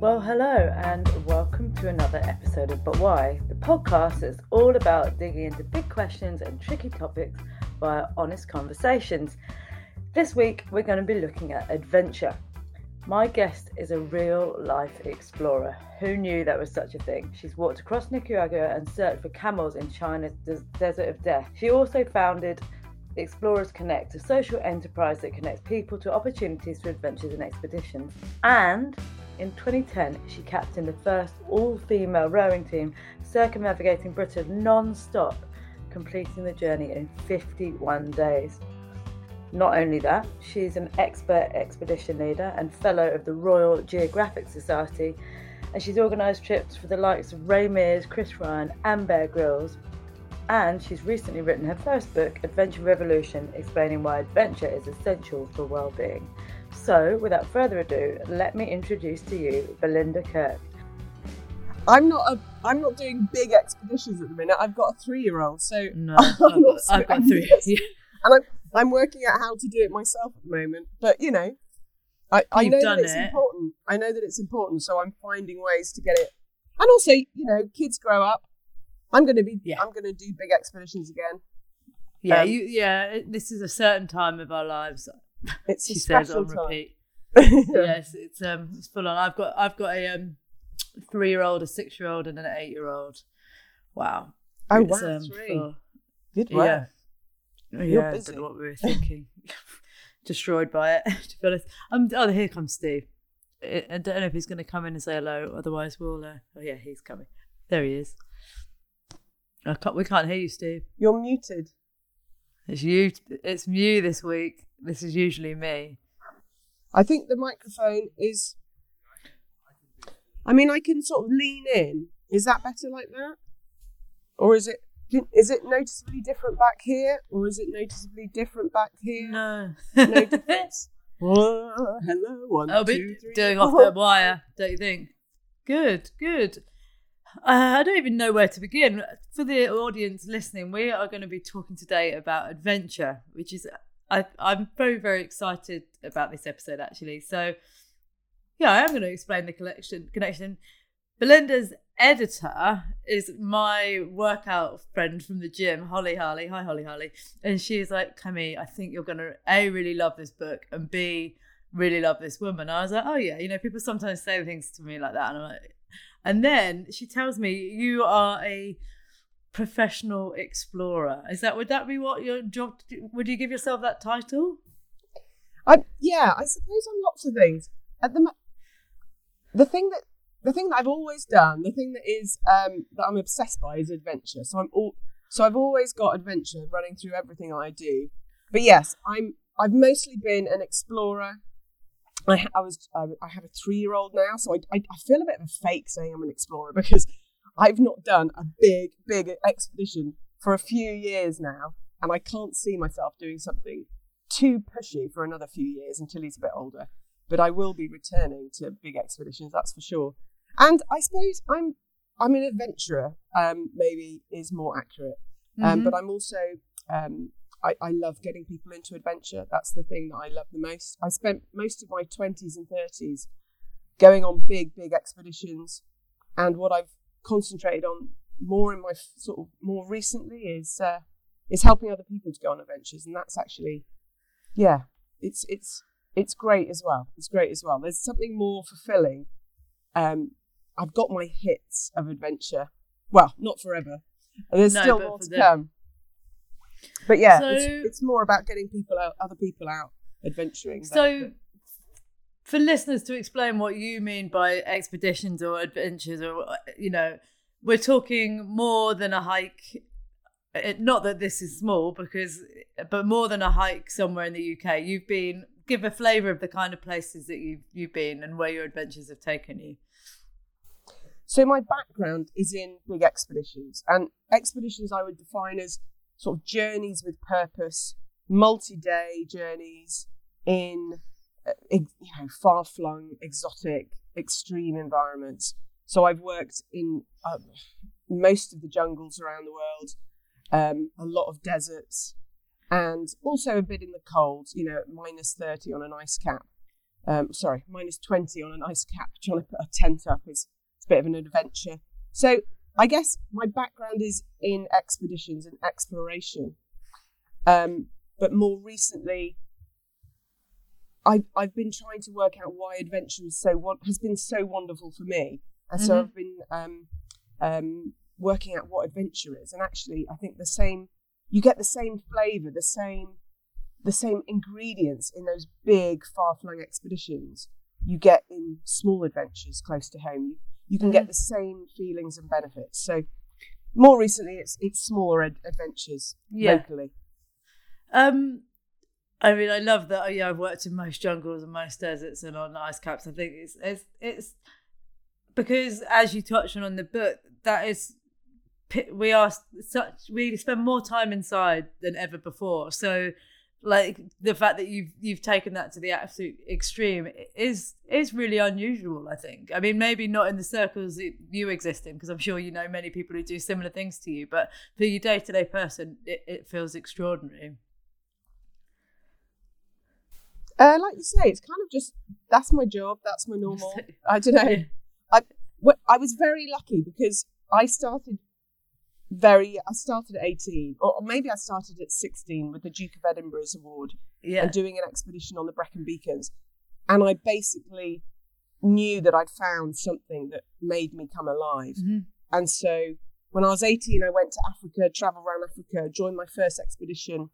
Well, hello, and welcome to another episode of But Why, the podcast that's all about digging into big questions and tricky topics via honest conversations. This week, we're going to be looking at adventure. My guest is a real life explorer. Who knew that was such a thing? She's walked across Nicaragua and searched for camels in China's des- desert of death. She also founded Explorers Connect, a social enterprise that connects people to opportunities for adventures and expeditions. And in 2010, she captained the first all female rowing team circumnavigating Britain non stop, completing the journey in 51 days. Not only that, she's an expert expedition leader and fellow of the Royal Geographic Society, and she's organised trips for the likes of Ray Mears, Chris Ryan, and Bear Grylls. And she's recently written her first book, Adventure Revolution, explaining why adventure is essential for well-being. So, without further ado, let me introduce to you Belinda Kirk. I'm not a I'm not doing big expeditions at the minute. I've got a three year old, so No, I'm I've got, I've got three. envious. and I'm I'm working out how to do it myself at the moment. But you know, I, I You've know done that it's it. important. I know that it's important, so I'm finding ways to get it. And also, you know, kids grow up. I'm gonna be Yeah. I'm gonna do big expeditions again. Yeah, Um, you, yeah. This is a certain time of our lives. It's She a says special on time. repeat. yes, it's um, it's full on. I've got I've got a um, three year old, a six year old, and an eight year old. Wow. Oh It's, wow, um, three. for- Good work. yeah. You're yeah, I don't know what we were thinking. Destroyed by it, to be honest. Um, oh, here comes Steve. I I don't know if he's going to come in and say hello. Otherwise, we'll. Uh, oh yeah, he's coming. There he is. I can't, we can't hear you, Steve. You're muted. It's you. It's you this week. This is usually me. I think the microphone is. I mean, I can sort of lean in. Is that better like that? Or is it is it noticeably different back here, or is it noticeably different back here? No. no difference. Whoa, hello, one, I'll be two, three, doing four. off the wire, don't you think? Good, good. Uh, I don't even know where to begin. For the audience listening, we are going to be talking today about adventure, which is I, I'm very, very excited about this episode actually. So, yeah, I am going to explain the collection connection. Belinda's editor is my workout friend from the gym, Holly Harley. Hi, Holly Harley. And she's like, Cammy, I think you're going to A, really love this book, and B, really love this woman. I was like, oh, yeah. You know, people sometimes say things to me like that. And I'm like, and then she tells me, you are a professional explorer. Is that, would that be what your job, would you give yourself that title? I, yeah, I suppose on lots of things. At the the thing that the thing that I've always done, the thing that is um, that I'm obsessed by is adventure. So I'm all so I've always got adventure running through everything I do. But yes, I'm I've mostly been an explorer. I, I was I, I have a three year old now, so I, I I feel a bit of a fake saying I'm an explorer because I've not done a big big expedition for a few years now, and I can't see myself doing something too pushy for another few years until he's a bit older. But I will be returning to big expeditions, that's for sure. And I suppose I'm I'm an adventurer. Um, maybe is more accurate. Um, Mhm. but I'm also um, I, I love getting people into adventure. That's the thing that I love the most. I spent most of my twenties and thirties going on big big expeditions, and what I've concentrated on more in my f- sort of more recently is uh, it's helping other people to go on adventures, and that's actually, yeah, it's it's it's great as well. It's great as well. There's something more fulfilling. Um, I've got my hits of adventure. Well, not forever. And There's No, still more to the- come. But yeah, So- it's, it's more about getting people out, other people out adventuring. That- So, for listeners to explain what you mean by expeditions or adventures, or you know, we're talking more than a hike. It, not that this is small, because but more than a hike somewhere in the UK. You've been give a flavour of the kind of places that you've you've been and where your adventures have taken you. So my background is in big expeditions, and expeditions I would define as sort of journeys with purpose, multi-day journeys in you know far-flung, exotic, extreme environments. So I've worked in uh, most of the jungles around the world, um, a lot of deserts, and also a bit in the cold. You know, minus thirty on an ice cap. Um, sorry, minus twenty on an ice cap. Trying to put a tent up is a bit of an adventure. So I guess my background is in expeditions and exploration. Um, but more recently, I've I've been trying to work out why adventure is so won- has been so wonderful for me, and so Mhm. I've been um, um, working out what adventure is. And actually, I think the same you get the same flavour, the same the same ingredients in those big, far flung expeditions you get in small adventures close to home. You, you can get the same feelings and benefits. So, more recently, it's it's smaller ad- adventures Yeah. locally. Um, I mean, I love that. Yeah, I've worked in most jungles and most deserts and on ice caps. I think it's it's it's because as you touched on in the book, that is we are such we spend more time inside than ever before. So, like the fact that you've you've taken that to the absolute extreme is is really unusual. I think. I mean, maybe not in the circles you exist in, because I'm sure you know many people who do similar things to you. But for your day to day person, it, it feels extraordinary. Uh, like you say, it's kind of just that's my job. That's my normal. I don't know. Yeah. I I was very lucky because I started very. I started at eighteen, or maybe I started at sixteen with the Duke of Edinburgh's award Yeah. and doing an expedition on the Brecon Beacons, and I basically knew that I'd found something that made me come alive. Mhm. And so when I was 18, I went to Africa, traveled around Africa, joined my first expedition,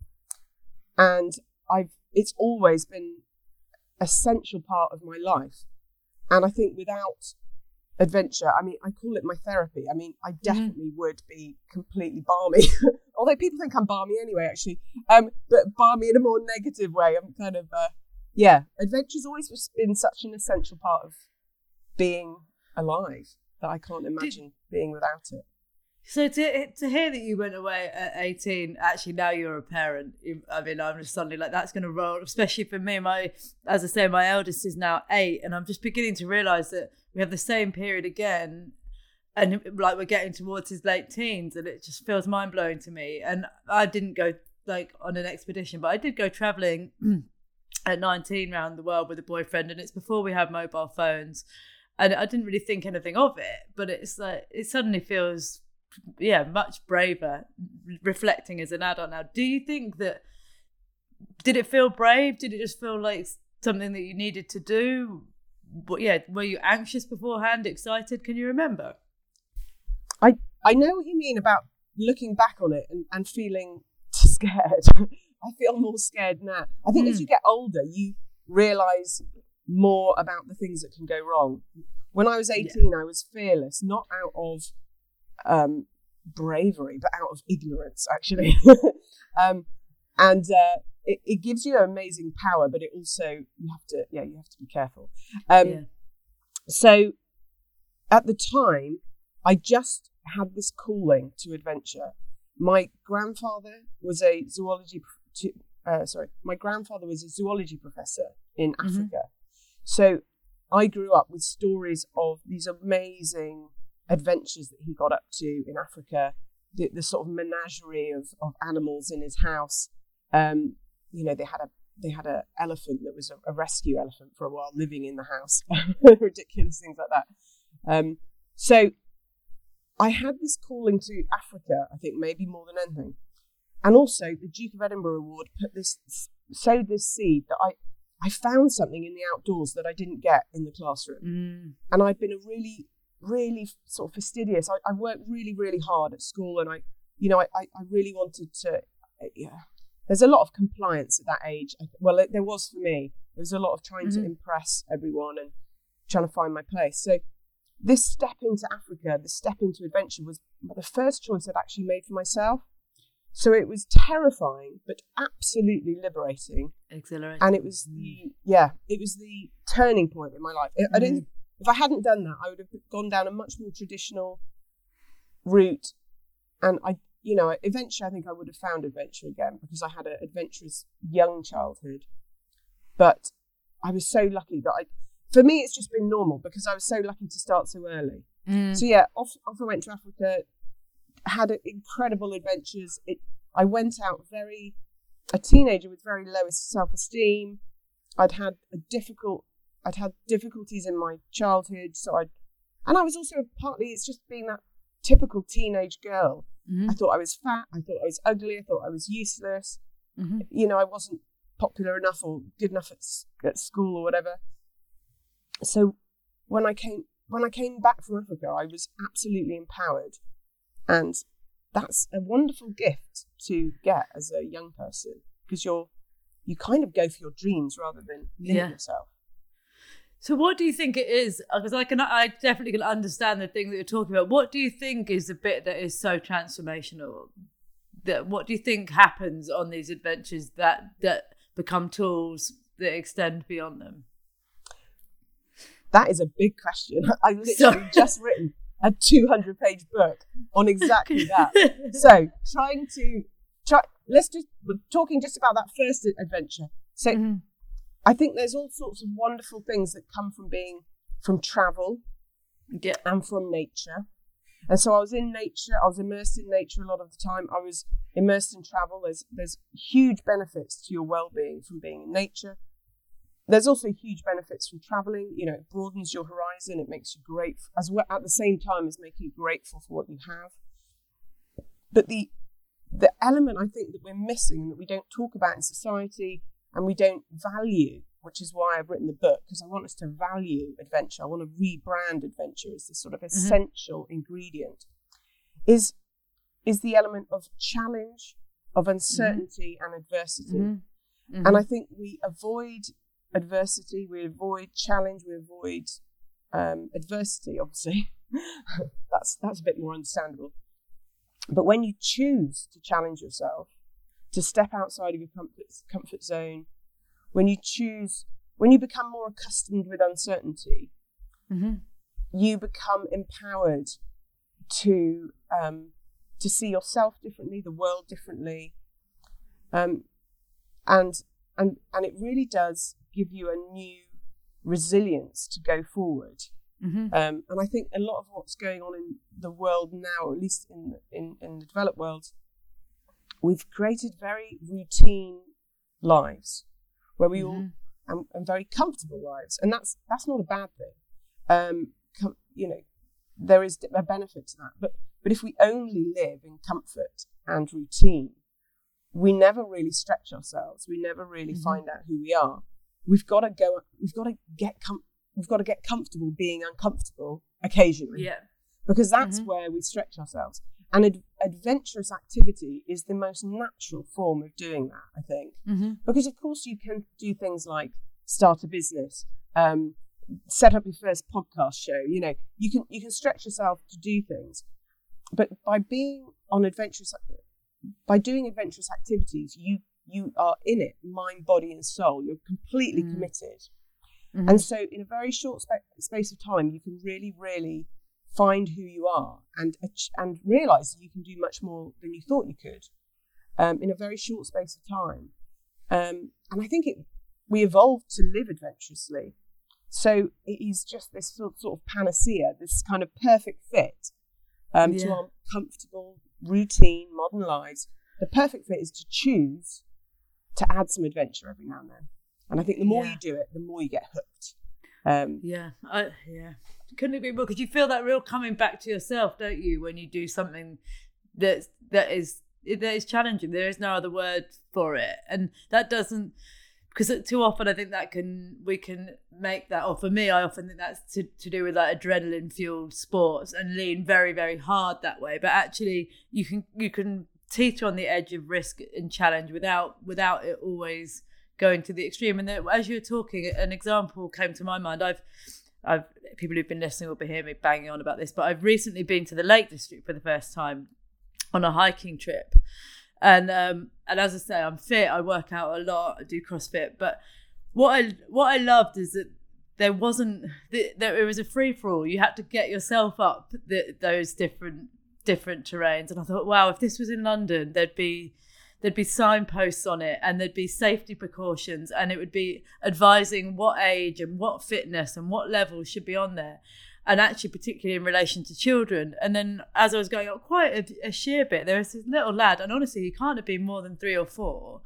and I've it's always been essential part of my life. And I think without adventure, I mean, I call it my therapy. I mean, I definitely would be completely barmy. Although people think I'm barmy anyway, actually. Um, but barmy in a more negative way. I'm kind of, uh, yeah, adventure's always just been such an essential part of being alive that I can't imagine being without it. So to to hear that you went away at eighteen, actually now you're a parent. I mean, I'm just suddenly like that's going to roll. Especially for me, my as I say, my eldest is now eight, and I'm just beginning to realise that we have the same period again, and like we're getting towards his late teens, and it just feels mind blowing to me. And I didn't go like on an expedition, but I did go travelling at 19 around the world with a boyfriend, and it's before we had mobile phones. And I didn't really think anything of it, but it's like it suddenly feels yeah, much braver reflecting as an adult now. Do you think that did it feel brave? Did it just feel like something that you needed to do? But yeah, were you anxious beforehand, excited? Can you remember? I I know what you mean about looking back on it and, and feeling scared. I feel more scared now. I think as Mm. you get older, you realize more about the things that can go wrong. When I was 18, I was fearless, not out of um, bravery, but out of ignorance, actually. um, and uh, it, it gives you amazing power, but it also, you have to, yeah, you have to be careful. Um, yeah. so at the time, I just had this calling to adventure. My grandfather was a zoology, uh, sorry, my grandfather was a zoology professor in Mhm. Africa. So I grew up with stories of these amazing adventures that he got up to in Africa, the, the sort of menagerie of, of animals in his house. Um, you know, they had a they had a elephant that was a, a rescue elephant for a while living in the house. Ridiculous things like that. Um, so I had this calling to Africa, I think maybe more than anything. and also the Duke of Edinburgh Award put this sowed this seed that I I found something in the outdoors that I didn't get in the classroom, Mm. and I'd been a really really sort of fastidious. I, I worked really really hard at school, and I you know I I, really wanted to uh, yeah. There's a lot of compliance at that age. Well, it, there was for me. There was a lot of trying to Mhm. impress everyone and trying to find my place. So this step into Africa, the step into adventure was the first choice I'd actually made for myself. So it was terrifying, but absolutely liberating. Exhilarating. And it was the, yeah, it was the turning point in my life. I, I didn't, if I hadn't done that, I would have gone down a much more traditional route. And I, you know, eventually I think I would have found adventure again because I had an adventurous young childhood. But I was so lucky that I, for me, it's just been normal because I was so lucky to start so early. Mm. So yeah, off, off I went to Africa, had incredible adventures. It, I went out very, a teenager with very low self-esteem. I'd had a difficult, I'd had difficulties in my childhood, so I, and I was also partly it's just being that typical teenage girl. Mhm. I thought I was fat. I thought I was ugly. I thought I was useless. Mhm. You know, I wasn't popular enough or good enough at, at school or whatever. So when I came when I came back from Africa, I was absolutely empowered, and that's a wonderful gift to get as a young person because you're you kind of go for your dreams rather than limit Yeah. yourself. So, what do you think it is? Because I can, I definitely can understand the thing that you're talking about. What do you think is the bit that is so transformational? That what do you think happens on these adventures that that become tools that extend beyond them? That is a big question. I literally Sorry. just written a 200 page book on exactly that. so trying to try let's just we're talking just about that first adventure so Mhm. I think there's all sorts of wonderful things that come from being from travel Yeah. and from nature. And so i was in nature i was immersed in nature a lot of the time. I was immersed in travel. There's there's huge benefits to your well-being from being in nature. There's also huge benefits from traveling. You know it broadens your horizon. It makes you grateful as well at the same time as making you grateful for what you have. But the the element I think that we're missing and that we don't talk about in society and we don't value, which is why I've written the book, because I want us to value adventure. I want to rebrand adventure as this sort of essential ingredient, is is the element of challenge, of uncertainty and adversity. Mhm. And I think we avoid adversity, we avoid challenge, we avoid um, adversity. Obviously, that's that's a bit more understandable. But when you choose to challenge yourself, to step outside of your comfort comfort zone, when you choose, when you become more accustomed with uncertainty, Mhm. you become empowered to um, to see yourself differently, the world differently, um, and and and it really does give you a new resilience to go forward. Mhm. Um, and I think a lot of what's going on in the world now, at least in in, in the developed world, we've created very routine lives where we all mm-hmm. and, and very comfortable lives, and that's that's not a bad thing. Um, com- you know, there is a benefit to that, but but if we only live in comfort and routine, we never really stretch ourselves. We never really mm-hmm. find out who we are. We've got to go. We've got to get com- We've got to get comfortable being uncomfortable occasionally Yeah. because that's mm-hmm. where we stretch ourselves. And ad- adventurous activity is the most natural form of doing that, I think. Mm-hmm. Because, of course, you can do things like start a business, um, set up your first podcast show. You know, you can you can stretch yourself to do things, but by being on adventurous, by doing adventurous activities, you you are in it, mind, body, and soul. You're completely committed. And so, in a very short spa- space of time, you can really, really find who you are and and realize that you can do much more than you thought you could um, in a very short space of time. Um, and I think it we evolved to live adventurously. So it is just this sort sort of panacea, this kind of perfect fit um, to our comfortable, routine, modern lives. The perfect fit is to choose to add some adventure every now and then. And I think the more Yeah. you do it, the more you get hooked. Um, Yeah, I, yeah. Couldn't agree more because you feel that real coming back to yourself, don't you, when you do something that that is that is challenging. There is no other word for it, and that doesn't because too often I think that can we can make that or for me I often think that's to, to do with like adrenaline fueled sports and lean very very hard that way but actually you can you can teeter on the edge of risk and challenge without without it always going to the extreme and then, as you were talking an example came to my mind I've I've people who've been listening will be hearing me banging on about this but I've recently been to the Lake District for the first time on a hiking trip and um and as I say, I'm fit. I work out a lot. I do CrossFit. But what I what I loved is that there wasn't there it was a free for all. You had to get yourself up the, those different different terrains. And I thought, wow, if this was in London, there'd be there'd be signposts on it and there'd be safety precautions and it would be advising what age and what fitness and what level should be on there and actually particularly in relation to children. And then as I was going up quite a, a sheer bit, there was this little lad, and honestly, he can't have been more than three or four.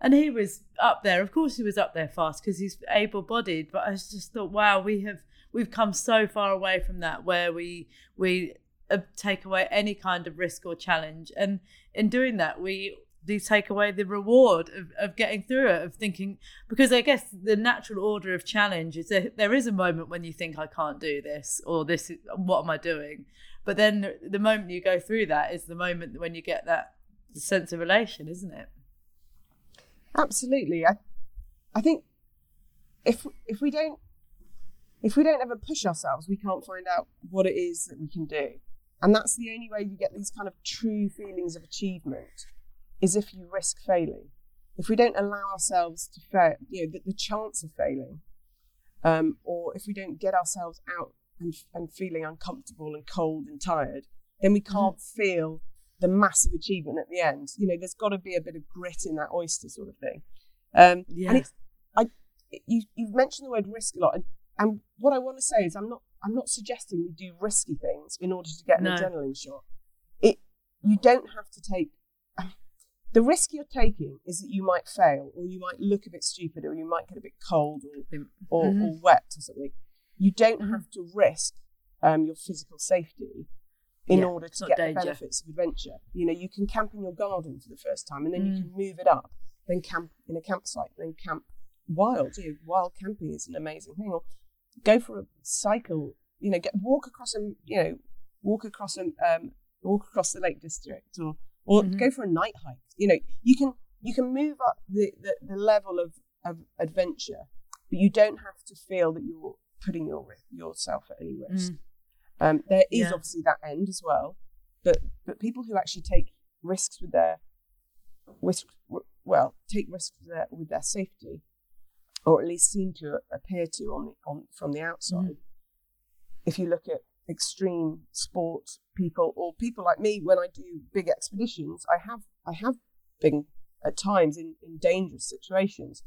And he was up there. Of course, he was up there fast because he's able-bodied. But I just thought, wow, we have we've come so far away from that, where we we uh, take away any kind of risk or challenge, and in doing that, we do take away the reward of, of getting through it of thinking because i guess the natural order of challenge is that there is a moment when you think i can't do this or this is, what am i doing? But then the moment you go through that is the moment when you get that sense of relation isn't it? Absolutely. I i think if if we don't if we don't ever push ourselves we can't find out what it is that we can do. And that's the only way you get these kind of true feelings of achievement is if you risk failing. If we don't allow ourselves to fail, you know, the, the chance of failing, um, or if we don't get ourselves out and, and feeling uncomfortable and cold and tired, then we mm-hmm. can't mm. feel the massive achievement at the end. You know, there's got to be a bit of grit in that oyster sort of thing. Um, yeah. And it's, I, you, you've mentioned the word risk a lot, and, and what I want to say is, I'm not, I'm not suggesting we do risky things in order to get an no. adrenaline shot. It, you don't have to take the risk you're taking is that you might fail or you might look a bit stupid or you might get a bit cold or, or, mm-hmm. or wet or something. You don't mm-hmm. have to risk um, your physical safety in yeah, order to get danger. the benefits of adventure. You know, you can camp in your garden for the first time and then mm. you can move it up, then camp in a campsite, then camp wild. You know, wild camping is an amazing thing. Or go for a cycle, you know, get walk across a you know, walk across a um, walk across the Lake District or or mm-hmm. go for a night hike. You know, you can you can move up the, the, the level of, of adventure, but you don't have to feel that you're putting your yourself at any risk. Mm. Um, there is yeah. obviously that end as well, but but people who actually take risks with their risk, well, take risks with their, with their safety, or at least seem to appear to on the, on from the outside. Mm. If you look at extreme sport people or people like me when I do big expeditions, I have I have been at times in, in dangerous situations.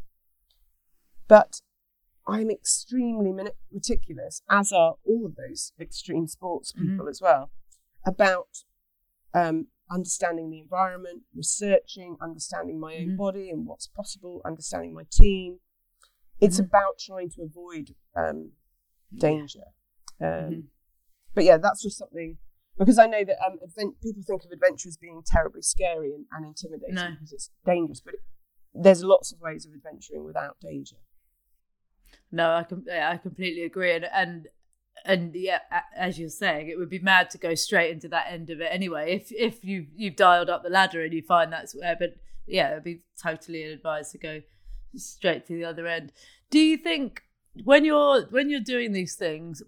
But I'm extremely meticulous, as are all of those extreme sports mm-hmm. people mm-hmm. as well, about um, understanding the environment, researching, understanding my own mm-hmm. body and what's possible, understanding my team. It's mm-hmm. about trying to avoid um, danger. Um, mm-hmm. But yeah, that's just something because I know that um, advent- people think of adventure as being terribly scary and, and intimidating no. because it's dangerous, but it, there's lots of ways of adventuring without danger. No, I com- I completely agree, and and and yeah, as you're saying, it would be mad to go straight into that end of it anyway. If if you you've dialed up the ladder and you find that's where, but yeah, it'd be totally advised to go straight to the other end. Do you think when you're when you're doing these things,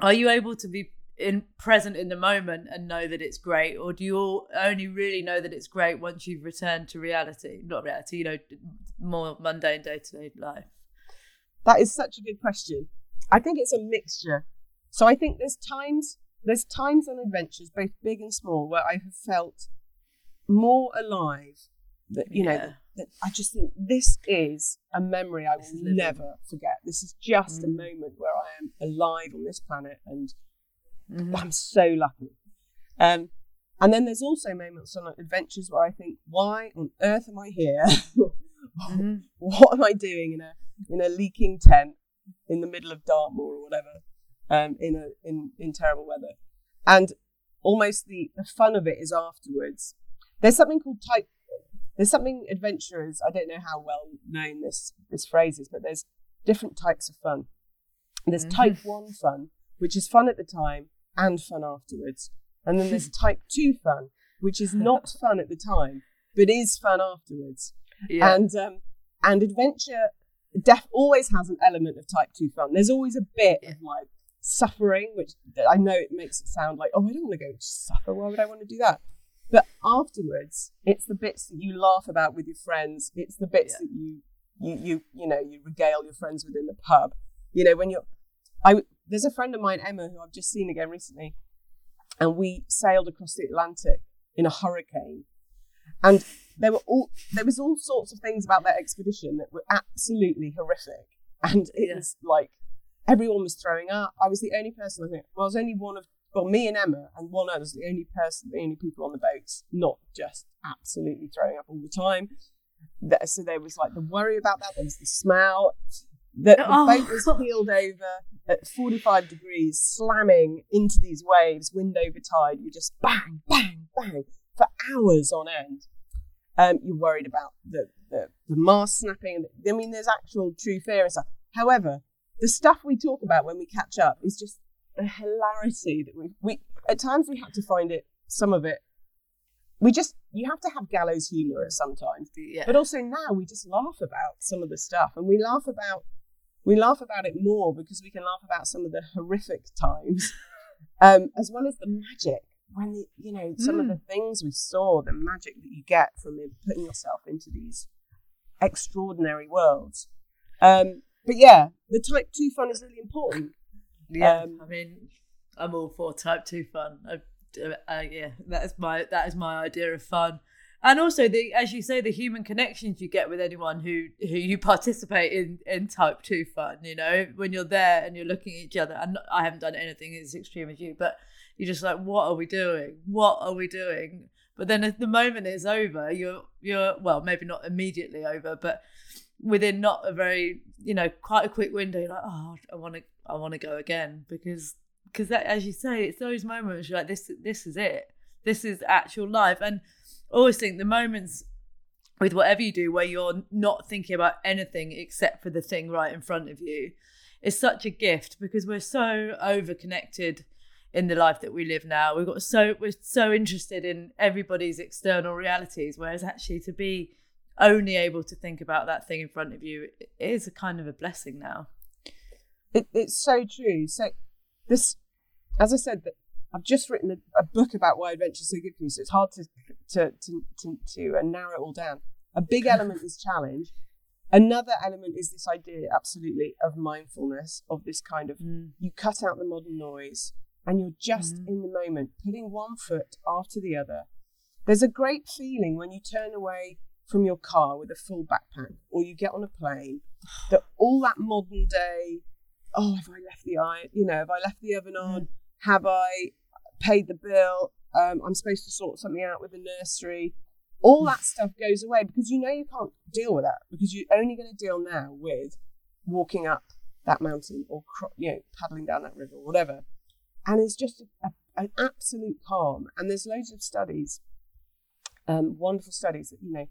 are you able to be in present in the moment and know that it's great or do you only really know that it's great once you've returned to reality? Not reality you know more mundane day-to-day life. That is such a good question. I think it's a mixture. So i think there's times there's times on adventures both big and small where i have felt more alive that you yeah. know i just think this is a memory i will never forget this is just mm. a moment where i am alive on this planet and Mm-hmm. I'm so lucky. Um, and then there's also moments on like, adventures where I think, why on earth am I here? mm-hmm. What am I doing in a in a leaking tent in the middle of Dartmoor or whatever, um, in a in in terrible weather? And almost the, the fun of it is afterwards there's something called type. There's something adventurers. I don't know how well known this this phrase is, but there's different types of fun. There's Mhm. type one fun, which is fun at the time and fun afterwards, and then there's type two fun, which is not fun at the time but is fun afterwards. Yeah. And um, and adventure def always has an element of type two fun. There's always a bit of like suffering, which I know it makes it sound like, oh, I don't want to go suffer. Why would I want to do that? But afterwards, it's the bits that you laugh about with your friends. It's the bits that you you you you know you regale your friends with in the pub. You know when you're. I there's a friend of mine, Emma, who I've just seen again recently, and we sailed across the Atlantic in a hurricane, and there were all there was all sorts of things about that expedition that were absolutely horrific, and it Yeah. was like everyone was throwing up. I was the only person. I think well, I was only one of well, me and Emma and one other was the only person, the only people on the boats, not just absolutely throwing up all the time. That, so there was like the worry about that. There was the smell. The, the Oh. boat was keeled over at 45 degrees, slamming into these waves, wind over tide. You just bang, bang, bang for hours on end. Um, you're worried about the, the, the mast snapping. I mean, there's actual true fear and stuff. However, the stuff we talk about when we catch up is just the hilarity that we, we at times we had to find it, some of it. We just, you have to have gallows humor at sometimes. yeah. But also now we just laugh about some of the stuff, and we laugh about we laugh about it more because we can laugh about some of the horrific times, um, as well as the magic. When the, you know some of the things we saw, the magic that you get from putting yourself into these extraordinary worlds. Um, but yeah, the type two fun is really important. Yeah, Um, I mean, I'm all for type two fun. I, uh, yeah, that is my that is my idea of fun, and also the as you say, the human connections you get with anyone who who you participate in in type two fun. You know, when you're there and you're looking at each other, and I haven't done anything as extreme as you, but you're just like, what are we doing? What are we doing? But then the moment is over, you're you're well, maybe not immediately over, but within not a very you know quite a quick window like oh i want to i want to go again because because that as you say it's those moments you're like this this is it. This is actual life. And always think the moments with whatever you do where you're not thinking about anything except for the thing right in front of you is such a gift because we're so over connected in the life that we live now. We've got so we're so interested in everybody's external realities whereas actually to be only able to think about that thing in front of you is a kind of a blessing now. It, it's so true. So this, as I said, I've just written a, a book about why adventure is so good for you. So it's hard to to to to, to uh, narrow it all down. A big element is challenge. Another element is this idea, absolutely, of mindfulness, of this kind of you cut out the modern noise and you're just in the moment, putting one foot after the other. There's a great feeling when you turn away from your car with a full backpack or you get on a plane that all that modern day oh have i left the eye you know have i left the oven on? Have i paid the bill? Um, i'm supposed to sort something out with the nursery. All that stuff goes away because you know you can't deal with that because you're only going to deal now with walking up that mountain or you know paddling down that river or whatever. And it's just a, a, an absolute calm. And there's loads of studies um, wonderful studies that you know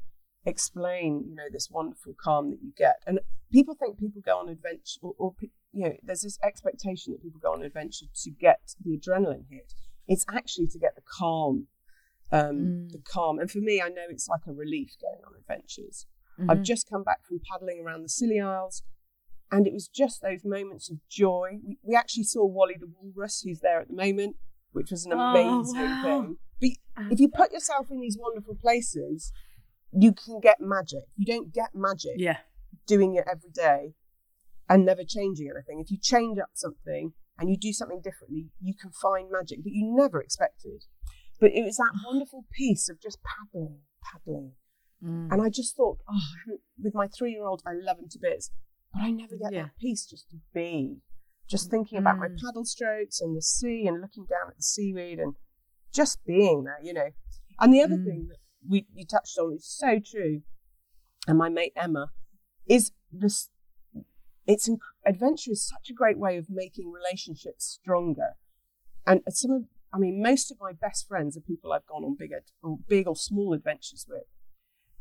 explain you know this wonderful calm that you get. And people think people go on adventure or, or you know there's this expectation that people go on an adventure to get the adrenaline hit. It's actually to get the calm um the calm. And for me i know it's like a relief going on adventures. I've just come back from paddling around the scilly isles and it was just those moments of joy. We, we actually saw wally the walrus who's there at the moment which was an Oh, amazing wow. thing. But if you put yourself in these wonderful places you can get magic. You don't get magic Yeah. doing it every day and never changing anything. If you change up something and you do something differently, you can find magic that you never expected. But it was that wonderful piece of just paddling, paddling. Mm. And I just thought, oh, with my three year old, I love him to bits, but I never get Yeah. that piece just to be. Just thinking about my Mm. paddle strokes and the sea and looking down at the seaweed and just being there, you know. And the other Mm. thing that we you touched on is so true, and my mate Emma is this. It's inc- adventure is such a great way of making relationships stronger, and some of I mean, most of my best friends are people I've gone on big, ad- or big or small adventures with,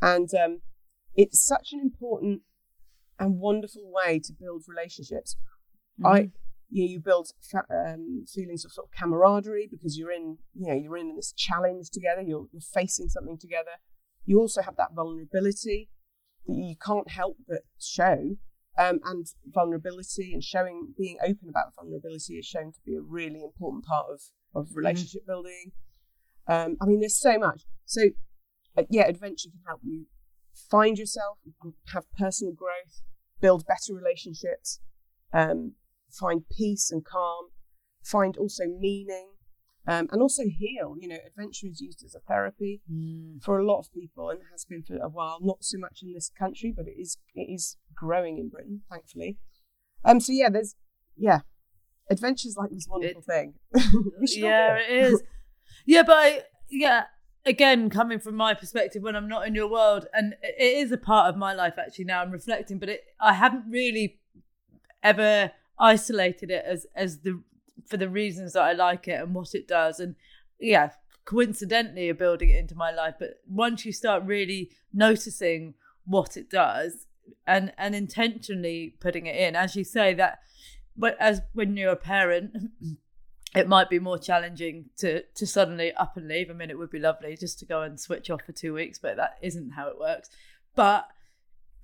and um, it's such an important and wonderful way to build relationships. I, you, know, you build fa- um, feelings of sort of camaraderie because you're in, you know, you're in this challenge together. You're, you're facing something together. You also have that vulnerability that you can't help but show. Um, and vulnerability and showing, being open about vulnerability is shown to be a really important part of, of relationship building. Um, I mean, there's so much. So, uh, yeah, adventure can help you find yourself, have personal growth, build better relationships, um, find peace and calm, find also meaning, um, and also heal. You know, adventure is used as a therapy for a lot of people and has been for a while. Not so much in this country, but it is it is growing in Britain, thankfully. Um, so yeah, there's yeah, adventure's like this wonderful thing. Should all yeah, it is. Yeah, but I, yeah, again, coming from my perspective, when I'm not in your world, and it it is a part of my life actually. Now I'm reflecting, but it, I haven't really ever isolated it as as the for the reasons that I like it and what it does, and yeah, coincidentally, building it into my life. But once you start really noticing what it does and and intentionally putting it in, as you say that, but as when you're a parent. it might be more challenging to to suddenly up and leave. I mean, it would be lovely just to go and switch off for two weeks, but that isn't how it works. But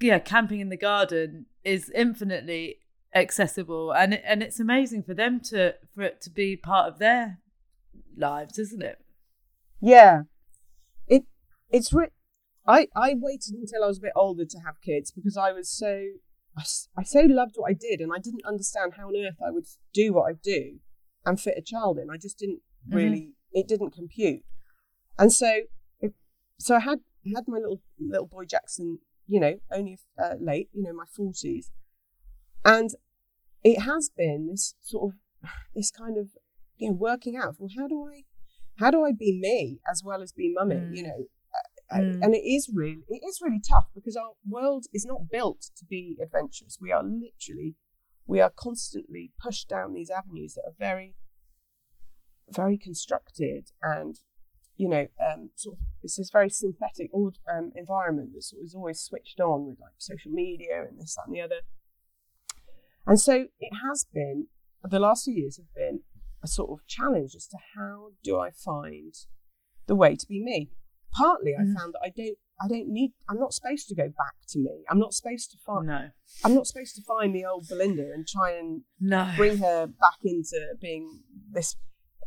yeah, camping in the garden is infinitely accessible, and and it's amazing for them to for it to be part of their lives, isn't it? Yeah, it it's re- I I waited until I was a bit older to have kids because I was so I, I so loved what I did and I didn't understand how on earth I would do what I do and fit a child in. I just didn't really it didn't compute, and so it, so I had had my little little boy Jackson, you know, only uh, late, you know, my forties, and it has been this sort of this kind of you know working out. Well, how do I how do I be me as well as be mummy? You know, uh, Mm. and it is really it is really tough because our world is not built to be adventurous. We are literally we are constantly pushed down these avenues that are very very constructed and you know um, sort of it's this very synthetic um, environment that sort of is always switched on with like social media and this that and the other and so it has been the last few years have been a sort of challenge as to how do I find the way to be me. Partly, I found that I don't, I don't need, I'm not supposed to go back to me. I'm not supposed to find, No, I'm not supposed to find the old Belinda and try and no, bring her back into being this.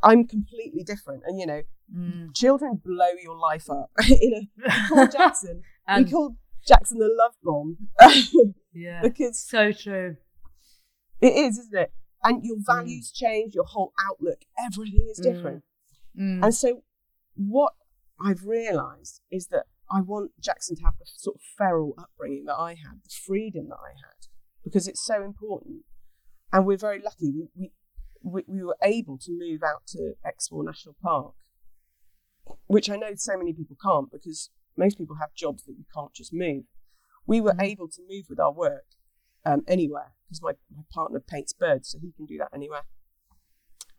I'm completely different, and you know, Mm. children blow your life up. in a, we call Jackson, And- we call Jackson the love bomb yeah, because so true. It is, isn't it? And your mm. values change, your whole outlook, everything is mm. different. Mm. And so, what I've realised is that I want Jackson to have the sort of feral upbringing that I had, the freedom that I had, because it's so important. And we're very lucky. We we we, we were able to move out to Exmoor National Park, which I know so many people can't because most people have jobs that you can't just move. We were mm. able to move with our work um, anywhere because my, my partner paints birds, so he can do that anywhere.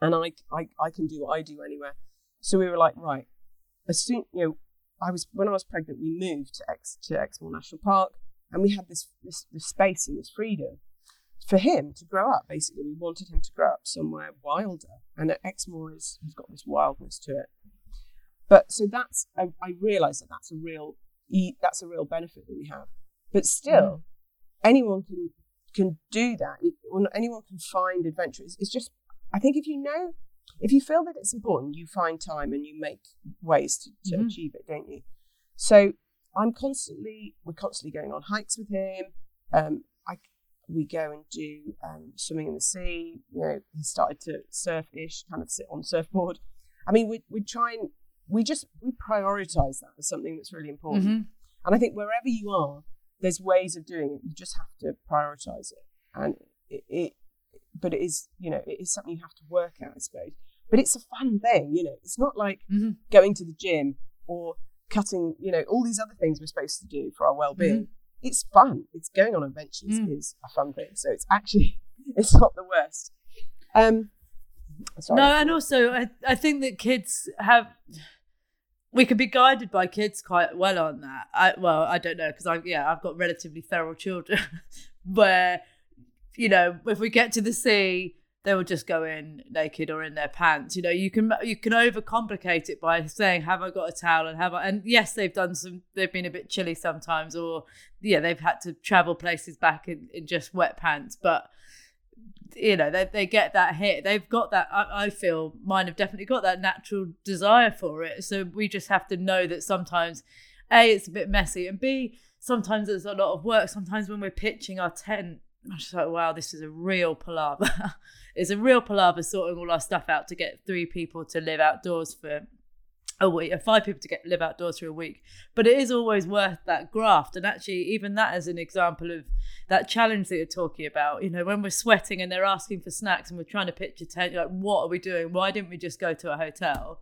And I, I, I can do what I do anywhere. So we were like, right, as soon, you know, I was, when I was pregnant, we moved to Ex, to Exmoor National Park and we had this, this, this space and this freedom for him to grow up. Basically, we wanted him to grow up somewhere wilder. And at Exmoor is, he's got this wildness to it. But so that's, I, I realized that that's a real, that's a real benefit that we have. But still, anyone can can do that. It- anyone can find adventure. It's, it's just, I think if you know, if you feel that it's important, you find time and you make ways to, to achieve it, don't you? So I'm constantly, we're constantly going on hikes with him. Um, I, we go and do um, swimming in the sea. You know, he started to surf-ish, kind of sit on surfboard. I mean, we we try and we just we prioritize that as something that's really important. Mhm. And I think wherever you are, there's ways of doing it. You just have to prioritize it. And it, it but it is, you know, it is something you have to work at, I suppose. But it's a fun thing, you know. It's not like Mhm. going to the gym or cutting, you know, all these other things we're supposed to do for our well-being. It's fun. It's going on adventures Mm. is a fun thing. So it's actually it's not the worst. Um, Sorry. No, and also I, I think that kids have we can be guided by kids quite well on that. I well, I don't know because I yeah I've got relatively feral children where you know if we get to the sea they will just go in naked or in their pants. You know you can you can overcomplicate it by saying have I got a towel and have I and yes they've done some they've been a bit chilly sometimes or yeah they've had to travel places back in, in just wet pants but you know they, they get that hit they've got that I, I feel mine have definitely got that natural desire for it. So we just have to know that sometimes a it's a bit messy and b sometimes there's a lot of work. Sometimes when we're pitching our tent i'm just like wow this is a real palaver. It's a real palaver sorting all our stuff out to get three people to live outdoors for a week, uh, five people to get live outdoors for a week. But it is always worth that graft. And actually, even that is an example of that challenge that you're talking about. You know, when we're sweating and they're asking for snacks and we're trying to pitch a tent, like, what are we doing? Why didn't we just go to a hotel?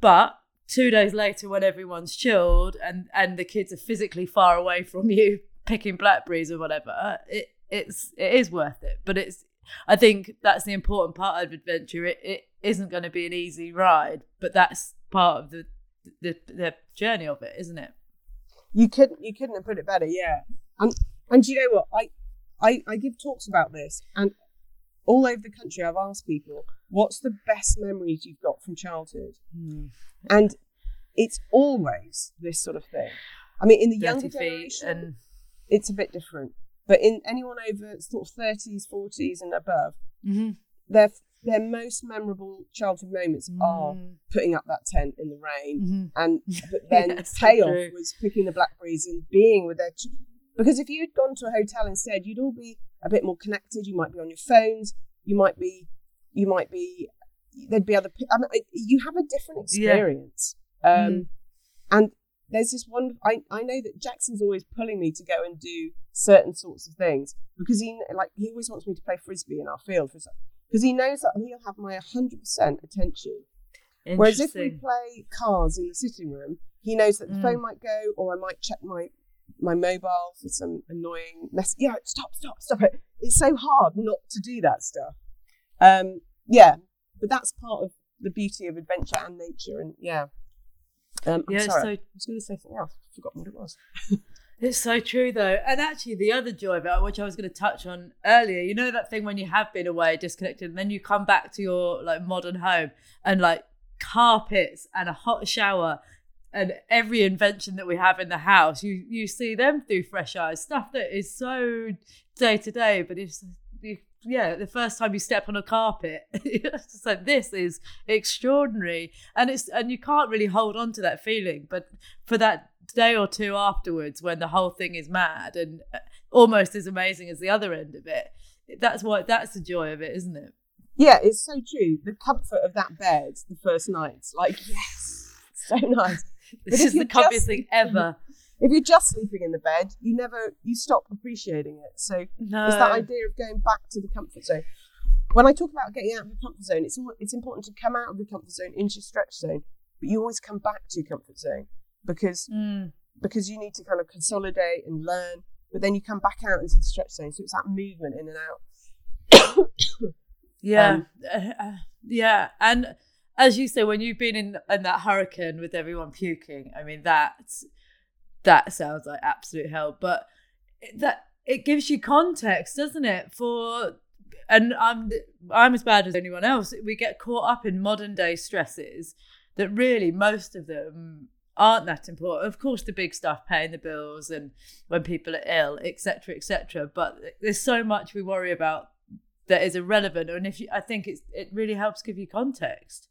But two days later, when everyone's chilled and and the kids are physically far away from you, picking blackberries or whatever, it it's it is worth it. But it's I think that's the important part of adventure. It it isn't going to be an easy ride, but that's part of the the, the journey of it, isn't it? You couldn't you couldn't have put it better, yeah. And and you know what? I I, I give talks about this and all over the country I've asked people, what's the best memories you've got from childhood? Hmm. And it's always this sort of thing. I mean in the younger generation and it's a bit different. But in anyone over sort of thirties, forties and above, Mhm. their their most memorable childhood moments are Mm. putting up that tent in the rain Mhm. and but then Yeah, the so payoff was picking the blackberries and being with their ch- because if you'd gone to a hotel instead you'd all be a bit more connected you might be on your phones you might be you might be there'd be other I mean, you have a different Yeah. experience um Mm. and there's this one I, I know that Jackson's always pulling me to go and do certain sorts of things because he like he always wants me to play frisbee in our field because he knows that he'll have my 100% attention Whereas if we play cars in the sitting room, he knows that the Mm. phone might go, or I might check my my mobile for some annoying mess. Yeah, stop, stop, stop it. It's so hard not to do that stuff. Um, yeah, but that's part of the beauty of adventure and nature. And yeah, um, Yeah, so- I was going to say something else. I've forgotten what it was. It's so true though. And actually the other joy of it, which I was going to touch on earlier, you know that thing when you have been away, disconnected, and then you come back to your like modern home and like carpets and a hot shower and every invention that we have in the house, you you see them through fresh eyes. Stuff that is so day to day, but it's you, yeah, the first time you step on a carpet, it's just like this is extraordinary, and it's and you can't really hold on to that feeling. But for that day or two afterwards, when the whole thing is mad and uh, almost as amazing as the other end of it, that's what that's the joy of it, isn't it? Yeah, it's so true. The comfort of that bed the first night, like yes, so nice. This is the comfiest just- thing ever. If you're just sleeping in the bed, you never you stop appreciating it. So No, It's that idea of going back to the comfort zone. When I talk about getting out of the comfort zone, it's it's important to come out of the comfort zone into your stretch zone, but you always come back to your comfort zone because Mm. because you need to kind of consolidate and learn. But then you come back out into the stretch zone, so it's that movement in and out. Yeah, Um, uh, uh, yeah, and as you say, when you've been in in that hurricane with everyone puking, I mean that that sounds like absolute hell. But that it gives you context, doesn't it? For and I'm I'm as bad as anyone else. We get caught up in modern day stresses that really most of them aren't that important. Of course, the big stuff, paying the bills and when people are ill, etc., etc. But there's so much we worry about that is irrelevant and if you i think it's it really helps give you context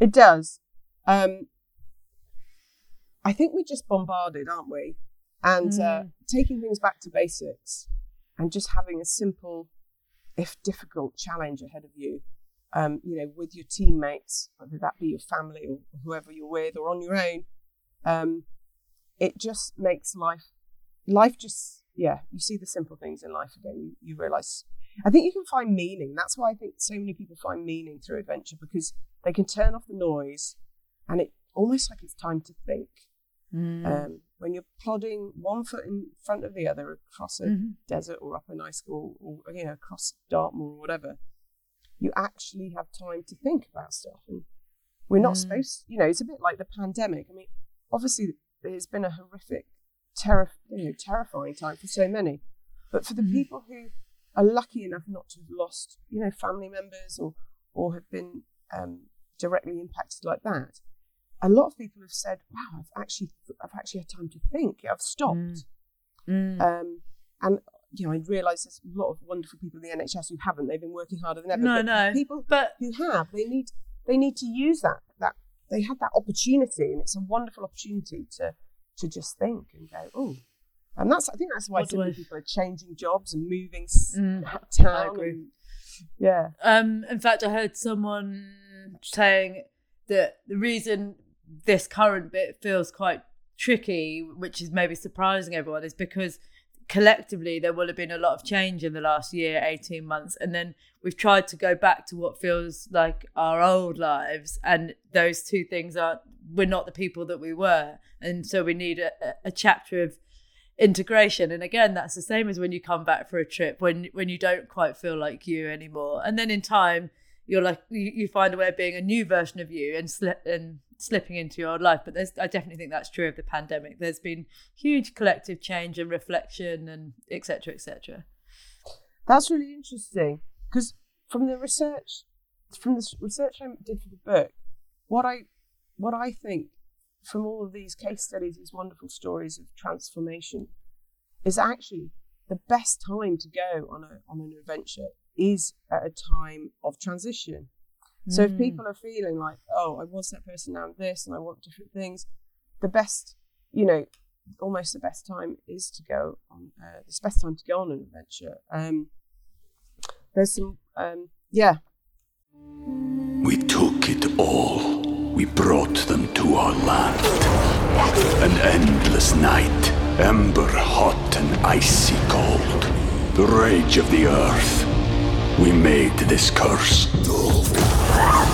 It does. Um, I think we're just bombarded, aren't we? And uh, Mm. taking things back to basics and just having a simple, if difficult, challenge ahead of you, um, you know, with your teammates, whether that be your family or whoever you're with or on your own, um, it just makes life, life just, yeah, you see the simple things in life again. You, you realize, I think you can find meaning. That's why I think so many people find meaning through adventure because they can turn off the noise and it almost like it's time to think. Mm. Um, when you're plodding one foot in front of the other across a Mhm. desert or up an ice school or you know across Dartmoor or whatever, you actually have time to think about stuff. And we're not Mm. supposed, you know, it's a bit like the pandemic. I mean, obviously, there's been a horrific, terri- you know, terrifying time for so many. But for the Mhm. people who are lucky enough not to have lost, you know, family members or or have been um, directly impacted like that, a lot of people have said, "Wow, I've actually I've actually had time to think. I've stopped." Mm. Um, and you know, I realise there's a lot of wonderful people in the NHS who haven't. They've been working harder than ever. No, but no. People But who have, they need they need to use that that they had that opportunity, and it's a wonderful opportunity to to just think and go, oh. And that's I think that's why so many people are changing jobs and moving Mm, town. and- yeah. Um, in fact, I heard someone saying that the reason this current bit feels quite tricky, which is maybe surprising everyone, is because collectively there will have been a lot of change in the last year, 18 months. And then we've tried to go back to what feels like our old lives. And those two things are, we're not the people that we were. And so we need a, a- chapter of integration and again that's the same as when you come back for a trip when when you don't quite feel like you anymore and then in time you're like you, you find a way of being a new version of you and slip and slipping into your life but there's i definitely think that's true of the pandemic there's been huge collective change and reflection and etc etc That's really interesting because from the research, from the research I did for the book, what I, what I think from all of these case studies, these wonderful stories of transformation, is actually the best time to go on a on an adventure is at a time of transition. So if Mm. people are feeling like, oh, I was that person, now I'm this, and I want different things, the best, you know, almost the best time is to go on. Uh, it's the best time to go on an adventure. Um, there's some, um, yeah, We took it all. We brought them to our land. An endless night, ember hot and icy cold. The rage of the earth. We made this curse.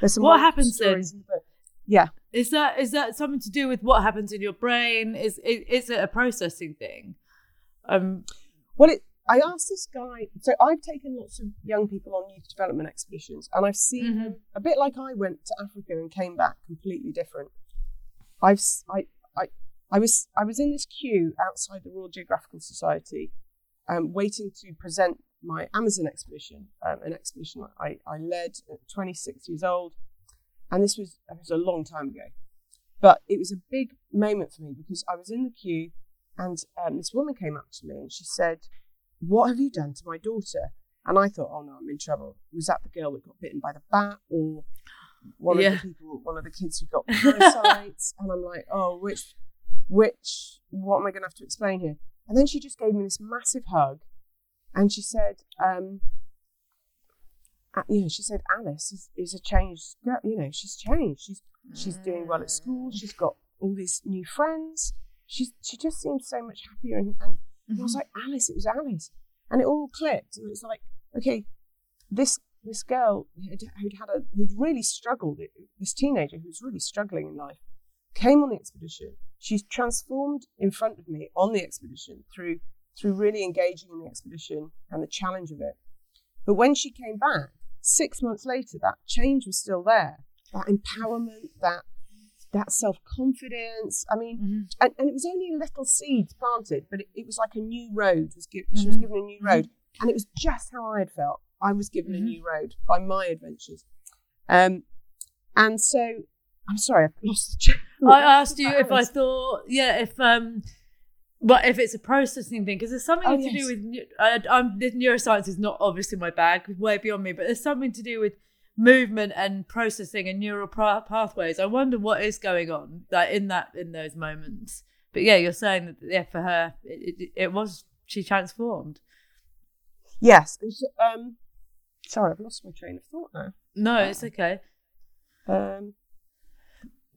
There's some What happens then? stories the. Yeah, is that is that something to do with what happens in your brain is is, is it a processing thing um Well, it, I asked this guy. So I've taken lots of young people on youth development expeditions, and I've seen Mhm. a bit like I went to Africa and came back completely different. I've I I I was I was in this queue outside the Royal Geographical Society, um, waiting to present my Amazon expedition, um, an expedition I, I led at 26 years old, and this was it was a long time ago, but it was a big moment for me because I was in the queue, and um, this woman came up to me and she said, "What have you done to my daughter?" And I thought, "Oh no, I'm in trouble. Was that the girl that got bitten by the bat, or one Yeah. of the people, one of the kids who got parasites?" and I'm like, "Oh, which, which? What am I going to have to explain here?" And then she just gave me this massive hug, and she said, um, you know, she said Alice is, is a changed girl. You know, she's changed. She's she's doing well at school. She's got all these new friends. She's she just seems so much happier. And, and I was like, Alice, it was Alice, and it all clicked. And it was like, okay, this this girl who'd, who'd had a who'd really struggled. This teenager who was really struggling in life came on the expedition. She's transformed in front of me on the expedition through through really engaging in the expedition and the challenge of it. But when she came back, six months later, that change was still there. That empowerment, that that self confidence. I mean, and, and it was only a little seeds planted, but it, it was like a new road. Was gi- She was Mhm. given a new road, and it was just how I had felt. I was given a Mhm. new road by my adventures. Um, and so I'm sorry, I've lost the train. of thought. I asked you if I thought, yeah, if um, but if it's a processing thing, because there's something Oh, to yes. do with. I, I'm the neuroscience is not obviously my bag, way beyond me, but there's something to do with movement and processing and neural pa- pathways. I wonder what is going on like in that in those moments. But yeah, you're saying that yeah, for her, it, it, it was she transformed. Yes. um, sorry, I've lost my train of thought now. No, it's okay. Um,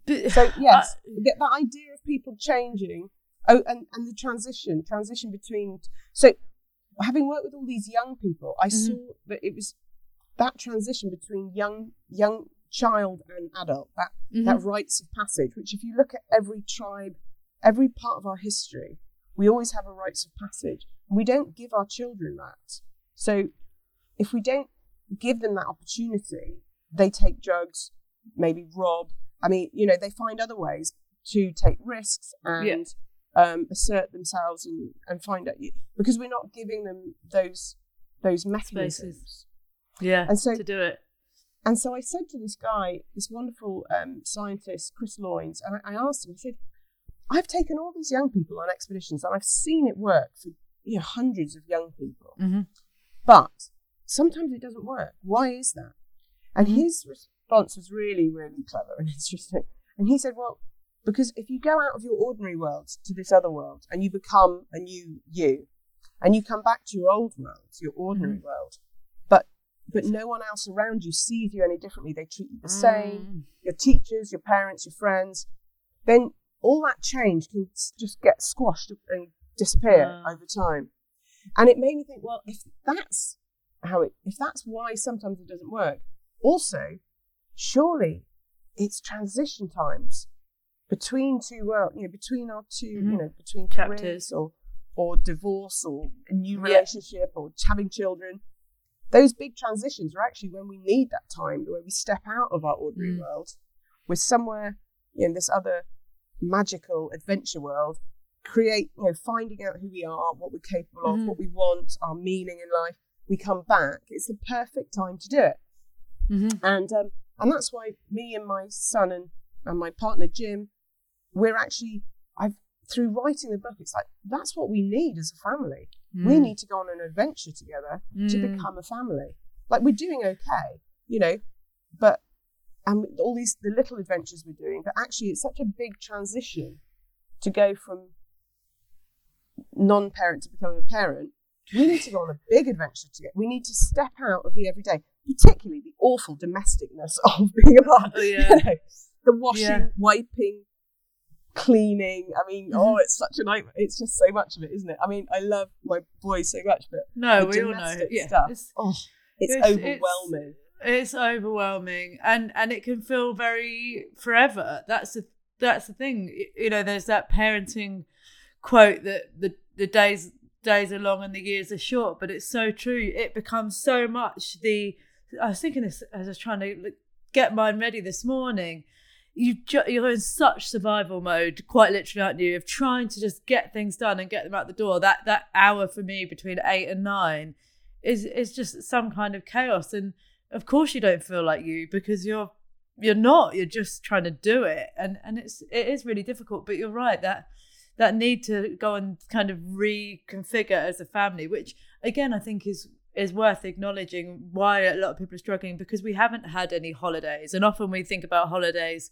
But, so yes, that, that idea of people changing. Oh, and, and the transition, transition between. So, having worked with all these young people, I mm-hmm. saw that it was that transition between young, young child and adult. That mm-hmm. that rites of passage. Which, if you look at every tribe, every part of our history, we always have a rites of passage. And we don't give our children that. So, if we don't give them that opportunity, they take drugs, maybe rob. I mean, you know, they find other ways to take risks and um, assert themselves and, and find out you, because we're not giving them those those mechanisms. Yeah, And so- to do it. And so I said to this guy, this wonderful um, scientist, Chris Loynes, and I, I asked him, I said, I've taken all these young people on expeditions and I've seen it work for you know, hundreds of young people. Mhm. But sometimes it doesn't work. Why is that? And Mm-hmm. his response was really, really clever and interesting. And he said, Well, because if you go out of your ordinary world to this other world and you become a new you, and you come back to your old world, your ordinary Mm-hmm. world, but but no one else around you sees you any differently. They treat you the same. Mm. Your teachers, your parents, your friends. Then all that change can just get squashed and disappear Ah. over time. And it made me think, well, if that's how it, if that's why sometimes it doesn't work, also, surely it's transition times between two worlds, you know, between our 2 you Mhm. know, between Chapters. or or divorce or a new Yeah. relationship or having children. Those big transitions are actually when we need that time, where we step out of our ordinary Mm. world. We're somewhere in this other magical adventure world, create, you know, finding out who we are, what we're capable of, Mhm. what we want, our meaning in life. We come back. It's the perfect time to do it. Mhm. And um, and that's why me and my son and, and my partner Jim, we're actually I've through writing the book, it's like that's what we need as a family. We Mm. need to go on an adventure together to Mm. become a family. Like we're doing okay, you know, but and all these the little adventures we're doing, but actually it's such a big transition to go from non-parent to becoming a parent. We need to go on a big adventure together. We need to step out of the everyday, particularly the awful domesticness of being a mum. Oh, You yeah. know, the washing, Yeah. wiping, cleaning. I mean, Mm-hmm. oh, it's such a nightmare. It's just so much of it, isn't it? I mean, I love my boys so much, but No, we all know. Yeah, stuff, it's- oh, it's, it's- overwhelming. It's overwhelming, and and it can feel very forever. That's the that's the thing. You know, there's that parenting quote that the the days days are long and the years are short, but it's so true. It becomes so much the. I was thinking this as I was trying to get mine ready this morning. You ju- you're in such survival mode, quite literally, aren't you? Of trying to just get things done and get them out the door. That that hour for me between eight and nine is is just some kind of chaos and of course you don't feel like you because you're you're not you're just trying to do it and and it's it is really difficult but you're right that that need to go and kind of reconfigure as a family which again i think is is worth acknowledging why a lot of people are struggling because we haven't had any holidays. And often we think about holidays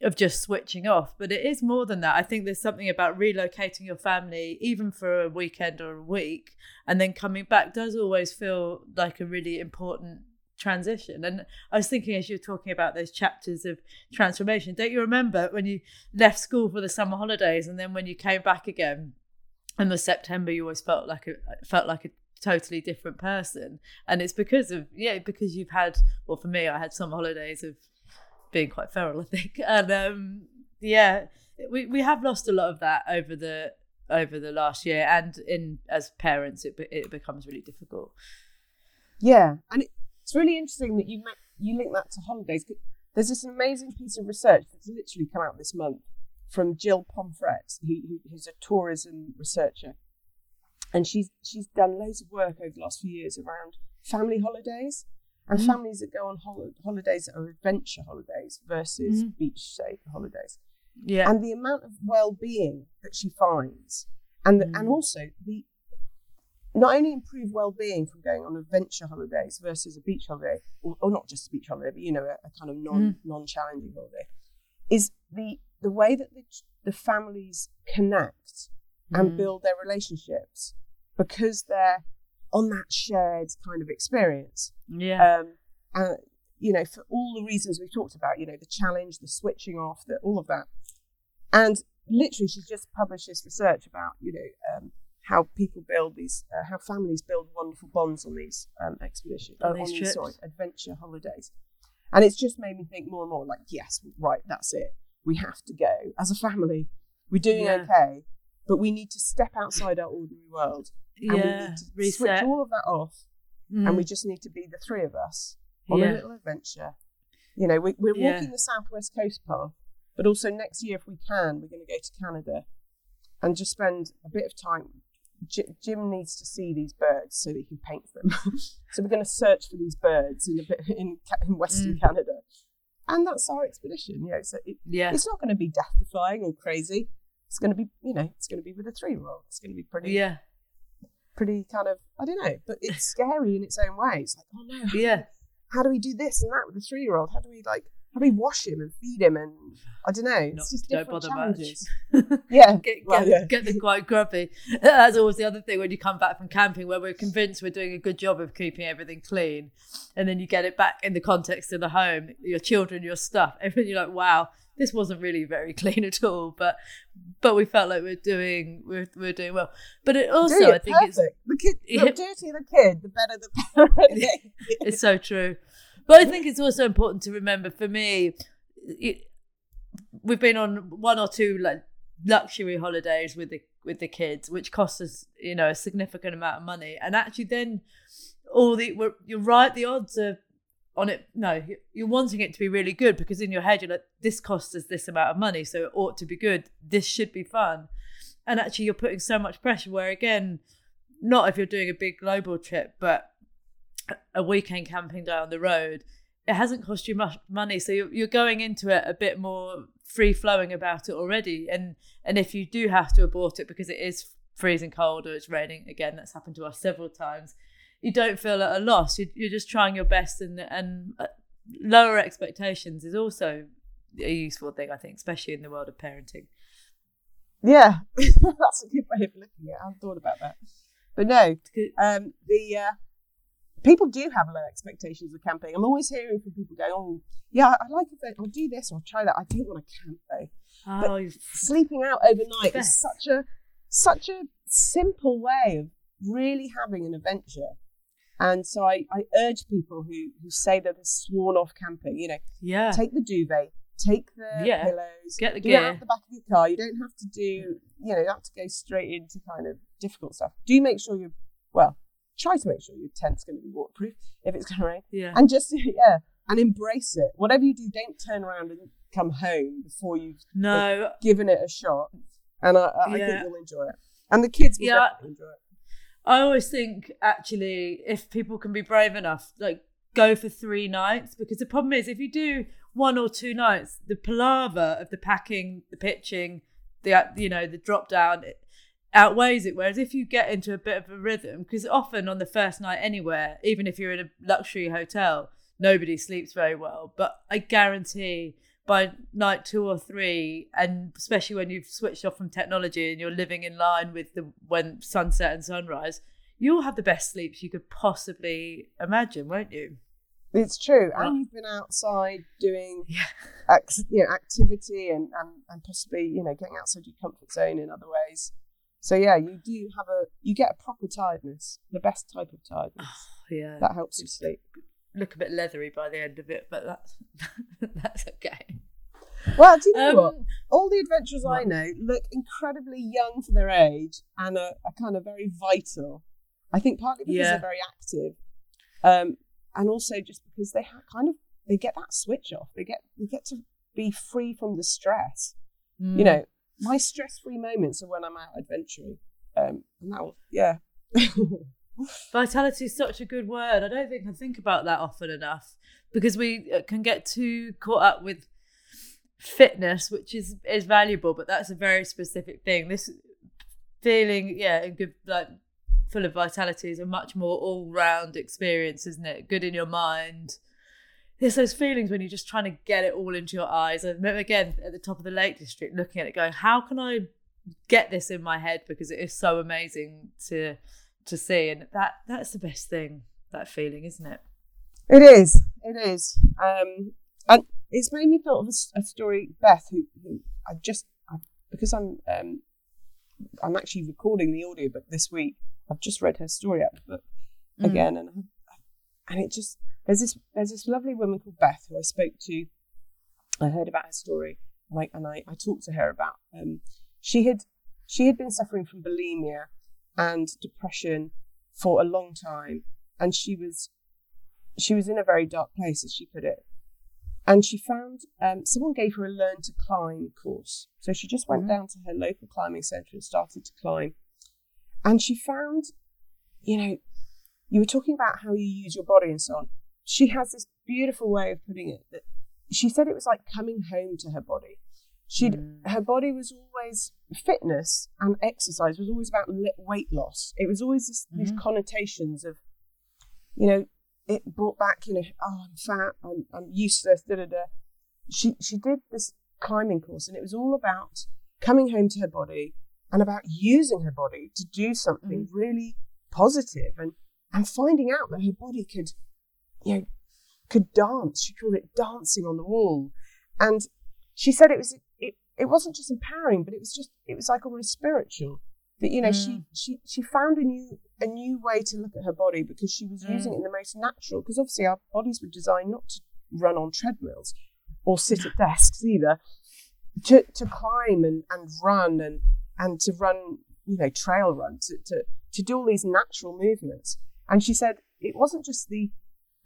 of just switching off but it is more than that. I think there's something about relocating your family even for a weekend or a week and then coming back does always feel like a really important transition. And i was thinking as you were talking about those chapters of transformation don't you remember when you left school for the summer holidays and then when you came back again in the september you always felt like a felt like a totally different person. And it's because of yeah because you've had well for me i had some holidays of being quite feral i think. And um yeah we we have lost a lot of that over the over the last year. And in as parents it it becomes really difficult. Yeah, and it, it's really interesting that you ma- you link that to holidays There's this amazing piece of research that's literally come out this month from Gill Pomfret, who, who, who's a tourism researcher, and she's she's done loads of work over the last few years around family holidays and Mm. families that go on hol- holidays that are adventure holidays versus Mhm. beach safe holidays yeah and the amount of well-being that she finds and the, and Mm. also the not only improve well-being from going on adventure holidays versus a beach holiday, or, or not just a beach holiday, but you know, a, a kind of non non-challenging holiday, is the the way that the, the families connect and Mm. build their relationships because they're on that shared kind of experience. Yeah. Um, and you know, for all the reasons we've talked about, you know, the challenge, the switching off, the, all of that. And literally, she's just published this research about, you know, um, how people build these, uh, how families build wonderful bonds on these um, expeditions, On uh, these on trips. sorry, adventure holidays. And it's just made me think more and more like, yes, right, that's it. We have to go as a family. We're doing Yeah. okay, but we need to step outside our ordinary world. And we need to switch all of that off and Mm. we just need to be the three of us on Yeah. a little adventure. You know, we, we're Yeah. walking the Southwest Coast Path, but also next year, if we can, we're going to go to Canada and just spend a bit of time. J- Jim needs to see these birds so that he can paint them. so we're going to search for these birds in a bit in, in Western Mm. Canada, and that's our expedition. You know, so it, Yeah. it's not going to be death-defying or crazy. It's going to be, you know, it's going to be with a three-year-old. It's going to be pretty, Yeah. pretty kind of, I don't know, but it's scary in its own way. It's like, oh no, Yeah. how do we do this and that with a three year old? How do we like how do we wash him and feed him and I don't know. It's Not- just don't bother challenges. much. Yeah. Get, well, get, yeah. get them quite grubby. That's always the other thing when you come back from camping, where we're convinced we're doing a good job of keeping everything clean, and then you get it back in the context of the home, your children, your stuff, everything. You're like, wow, this wasn't really very clean at all, but but we felt like we're doing we're, we're doing well. But it also, Doing I it think it's the kid the dirtier the kid, the better the parent. it's so true. But I think it's also important to remember for me, it, we've been on one or two like luxury holidays with the with the kids, which cost us you know a significant amount of money, and actually then all the we're, you're right, the odds are on it. No, you- you're wanting it to be really good because in your head you're like, this costs us this amount of money, so it ought to be good. This should be fun, and actually you're putting so much pressure. Where again, not if you're doing a big global trip, but a weekend camping down the road, it hasn't cost you much money, so you're going into it a bit more free flowing about it already. And and if you do have to abort it because it is freezing cold or it's raining, again, that's happened to us several times. You don't feel at a loss. You're, you're just trying your best, and and uh, lower expectations is also a useful thing, I think, especially in the world of parenting. Yeah. That's a good way of looking at it. I hadn't thought about that. But no, um, the uh, people do have low expectations of camping. I'm always hearing from people going, "Oh, yeah, I like it. I'll do this. I'll try that. I don't want to camp though." But Oh, you've- sleeping out overnight is such a such a simple way of really having an adventure. And so I, I urge people who, who say that they're sworn off camping, you know, yeah, take the duvet, take the Yeah, pillows, get the gear. out the back of your car. You don't have to do, you know, you have to go straight into kind of difficult stuff. Do make sure you, well, try to make sure your tent's going to be waterproof if it's going to rain, yeah, and just yeah, and embrace it. Whatever you do, don't turn around and come home before you've no, given it a shot. And I, I I think you'll enjoy it, and the kids will Yeah. definitely enjoy it. I always think actually if people can be brave enough, like go for three nights because the problem is if you do one or two nights, the palaver of the packing, the pitching, the uh, you know the drop down it outweighs it. Whereas if you get into a bit of a rhythm, because often on the first night anywhere, even if you're in a luxury hotel, nobody sleeps very well. But I guarantee by night two or three, and especially when you've switched off from technology and you're living in line with the when sunset and sunrise, you'll have the best sleeps you could possibly imagine, won't you? It's true, and you've been outside doing Yeah. ac- you know, activity and, and, and possibly you know getting outside your comfort zone in other ways. So yeah, you do have a you get a proper tiredness, the best type of tiredness Yeah, that helps you sleep. Look a bit leathery by the end of it, but that's that's okay. Well, do you know what? Um, All the adventurers I know look incredibly young for their age and are, are kind of very vital. I think partly because Yeah. they're very active, um, and also just because they kind of they get that switch off. They get they get to be free from the stress. mm. You know, my stress-free moments are when I'm out adventuring, um, and that will, yeah. Vitality is such a good word. I don't think I think about that often enough because we uh, can get too caught up with fitness, which is is valuable, but that's a very specific thing. This feeling, yeah, good like full of vitality is a much more all-round experience, isn't it? Good in your mind. There's those feelings when you're just trying to get it all into your eyes. I remember again at the top of the Lake District, looking at it, going, "How can I get this in my head?" Because it is so amazing to to see, and that that's the best thing. That feeling, isn't it? It is. It is. Um, and it's made me thought of a story. Beth, who, who I just I, because I'm um, I'm actually recording the audiobook this week. I've just read her story out the book Mm. again, and and it just there's this there's this lovely woman called Beth who I spoke to. I heard about her story, like, and I, I talked to her about. Um, she had she had been suffering from bulimia and depression for a long time, and she was she was in a very dark place, as she put it. And she found um, someone gave her a learn to climb course. So she just went Mhm. down to her local climbing centre and started to climb. And she found, you know, you were talking about how you use your body and so on. She has this beautiful way of putting it that she said it was like coming home to her body. She'd mm. her body was always fitness and exercise was always about weight loss. It was always this, these mm-hmm. connotations of, you know, it brought back, you know, oh, I'm fat, I'm, I'm useless, da da da. She she did this climbing course, and it was all about coming home to her body and about using her body to do something mm-hmm. really positive and and finding out that her body could, you know, could dance. She called it dancing on the wall, and she said it was it, wasn't just empowering, but it was just it was like almost spiritual. That you know she mm. she she found a new a new way to look at her body because she was using mm. it in the most natural. Because obviously our bodies were designed not to run on treadmills or sit at desks either, to to climb and and run and and to run you know trail run to to to do all these natural movements. And she said it wasn't just the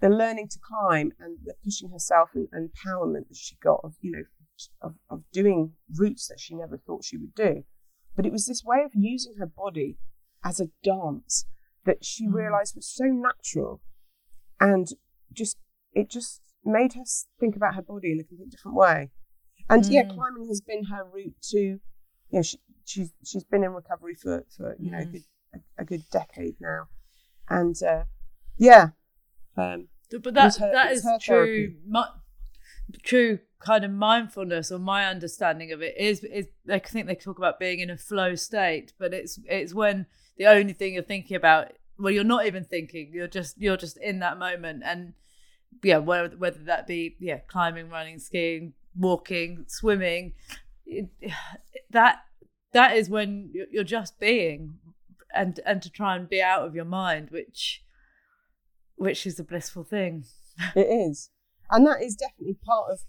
the learning to climb and the pushing herself and, and empowerment that she got of you know of, of doing routes that she never thought she would do. But it was this way of using her body as a dance that she realized was so natural. And just it just made her think about her body in a completely different way. And yeah climbing has been her route to you know she, she's she's been in recovery for for you know a good a, a good decade now. And uh yeah. Um But that her- that is true. Mi- true kind of mindfulness, or my understanding of it is is I think they talk about being in a flow state, but it's it's when the only thing you're thinking about, well, you're not even thinking. You're just you're just in that moment, and yeah, whether whether that be yeah, climbing, running, skiing, walking, swimming, that that is when you're you're just being, and and to try and be out of your mind, which which is a blissful thing. It is. And that is definitely part of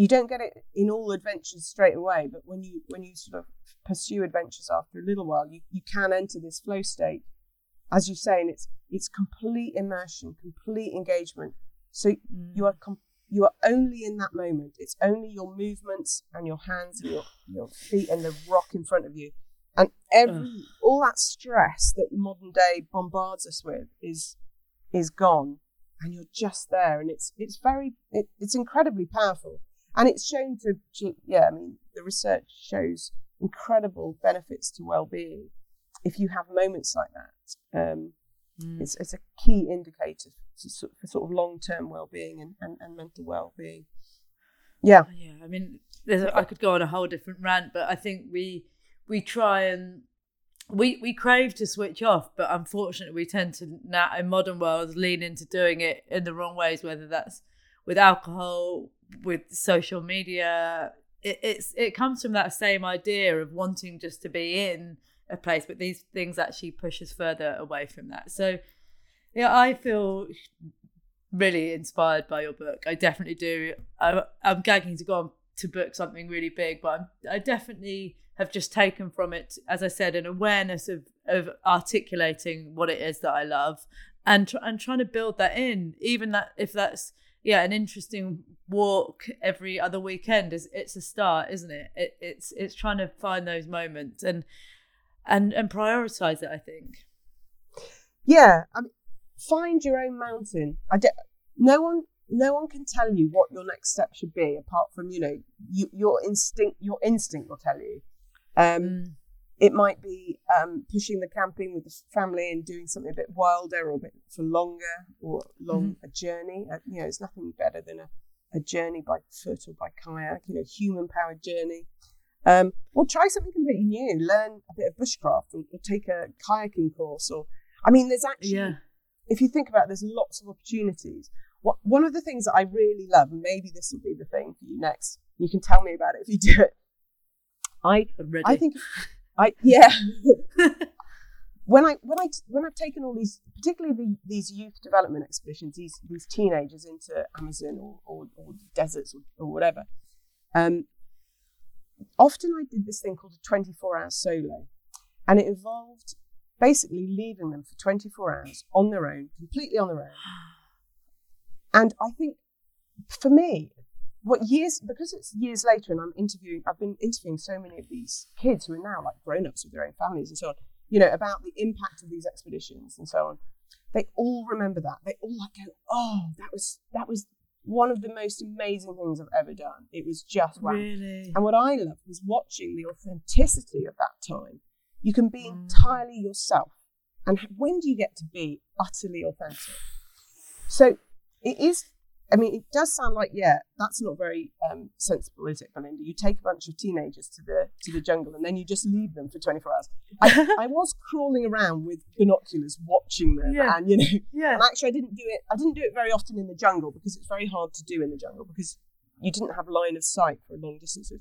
you don't get it in all adventures straight away, but when you when you sort of pursue adventures after a little while, you, you can enter this flow state. As you say, and it's it's complete immersion, complete engagement. So mm. you are com- you are only in that moment. It's only your movements and your hands and your, your feet and the rock in front of you. And every all that stress that modern day bombards us with is is gone and you're just there and it's it's very it, it's incredibly powerful and it's shown to, yeah i mean the research shows incredible benefits to well-being if you have moments like that. Um, it's, it's a key indicator for, sort- for sort of long-term well-being and, and, and mental well-being. Yeah. Yeah, I mean, there's a, I could go on a whole different rant, but I think we we try and we we crave to switch off, but unfortunately, we tend to now in modern worlds lean into doing it in the wrong ways, whether that's with alcohol, with social media. It, it's it comes from that same idea of wanting just to be in a place, but these things actually push us further away from that. So, yeah, I feel really inspired by your book. I definitely do. I, I'm gagging to go on to book something really big, but I'm, I definitely have just taken from it, as I said, an awareness of of articulating what it is that I love, and tr- and trying to build that in, even that if that's yeah an interesting walk every other weekend is it's a start, isn't it? it it's it's trying to find those moments and and and prioritize it. I think. yeah I mean, find your own mountain I de- no one no one can tell you what your next step should be apart from you know you, your instinct your instinct will tell you um it might be um, pushing the camping with the family and doing something a bit wilder or a bit for longer or long a journey. Uh, you know, it's nothing better than a, a journey by foot or by kayak. You know, human powered journey. Um, or try something completely new. Learn a bit of bushcraft or, or take a kayaking course. Or I mean, there's actually Yeah. if you think about it, there's lots of opportunities. What, one of the things that I really love, and maybe this will be the thing for you next, you can tell me about it if you do it. I. I think I yeah. when I when I when I've taken all these, particularly the, these youth development expeditions, these these teenagers into Amazon or or, or deserts or, or whatever, um, often I did this thing called a 24 hour solo, and it involved basically leaving them for 24 hours on their own, completely on their own. And I think for me, what years because it's years later and I'm interviewing I've been interviewing so many of these kids who are now like grown ups with their own families and so on, you know, about the impact of these expeditions and so on. They all remember that. They all like go, Oh, that was that was one of the most amazing things I've ever done. It was just wow. Really? And what I loved was watching the authenticity of that time. You can be mm. entirely yourself. And when do you get to be utterly authentic? So it is, I mean, it does sound like, yeah, that's not very um, sensible, is it, Belinda? You take a bunch of teenagers to the to the jungle and then you just leave them for 24 hours. I, I was crawling around with binoculars watching them. Yeah. And, you know, Yeah. and actually I didn't do it, I didn't do it very often in the jungle because it's very hard to do in the jungle because you didn't have line of sight for long distances.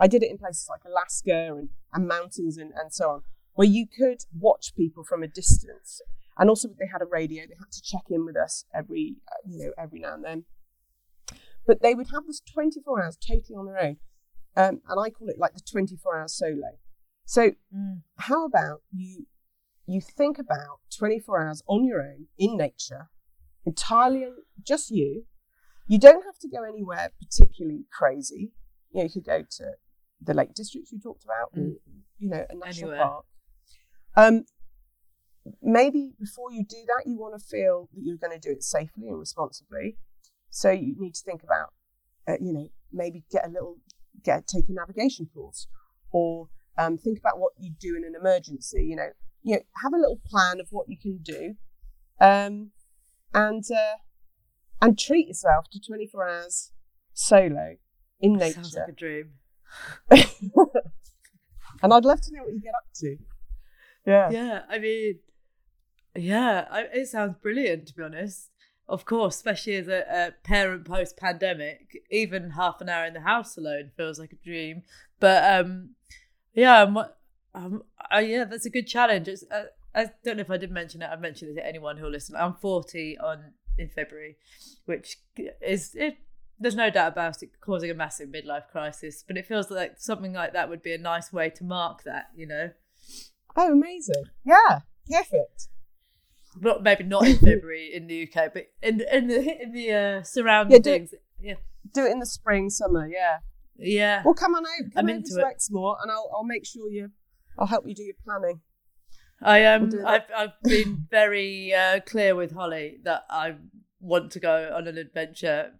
I did it in places like Alaska and, and mountains and, and so on, where you could watch people from a distance. And also, they had a radio. They had to check in with us every, uh, you know, every now and then. But they would have this 24 hours totally on their own, um, and I call it like the 24 hour solo. So, Mm. how about you? You think about 24 hours on your own in nature, entirely just you. You don't have to go anywhere particularly crazy. You know, you could go to the Lake District we talked about, or you know, a national Anywhere. park. Um, maybe before you do that, you want to feel that you're going to do it safely and responsibly. So you need to think about, uh, you know, maybe get a little, get take a navigation course, or um, think about what you do in an emergency. You know, you know, have a little plan of what you can do, um, and uh, and treat yourself to 24 hours solo in nature. Sounds like a dream. and I'd love to know what you get up to. Yeah. Yeah, I mean, yeah, I, it sounds brilliant to be honest. Of course, especially as a, a parent post pandemic, even half an hour in the house alone feels like a dream. But um, yeah, I'm, um, uh, yeah, that's a good challenge. It's, uh, I don't know if I did mention it. I've mentioned it to anyone who'll listen. I'm 40 on in February, which is it. There's no doubt about it causing a massive midlife crisis, but it feels like something like that would be a nice way to mark that, you know. Oh, amazing. Yeah. Perfect. Not maybe not in February in the UK, but in in the in the uh, surrounding Yeah, do- things. Yeah, Do it in the spring, summer. Yeah. yeah. Well, come on out. Come I'm over into to it. Exmoor, and I'll I'll make sure you. I'll help you do your planning. I um, do I've. I've been very uh, clear with Holly that I want to go on an adventure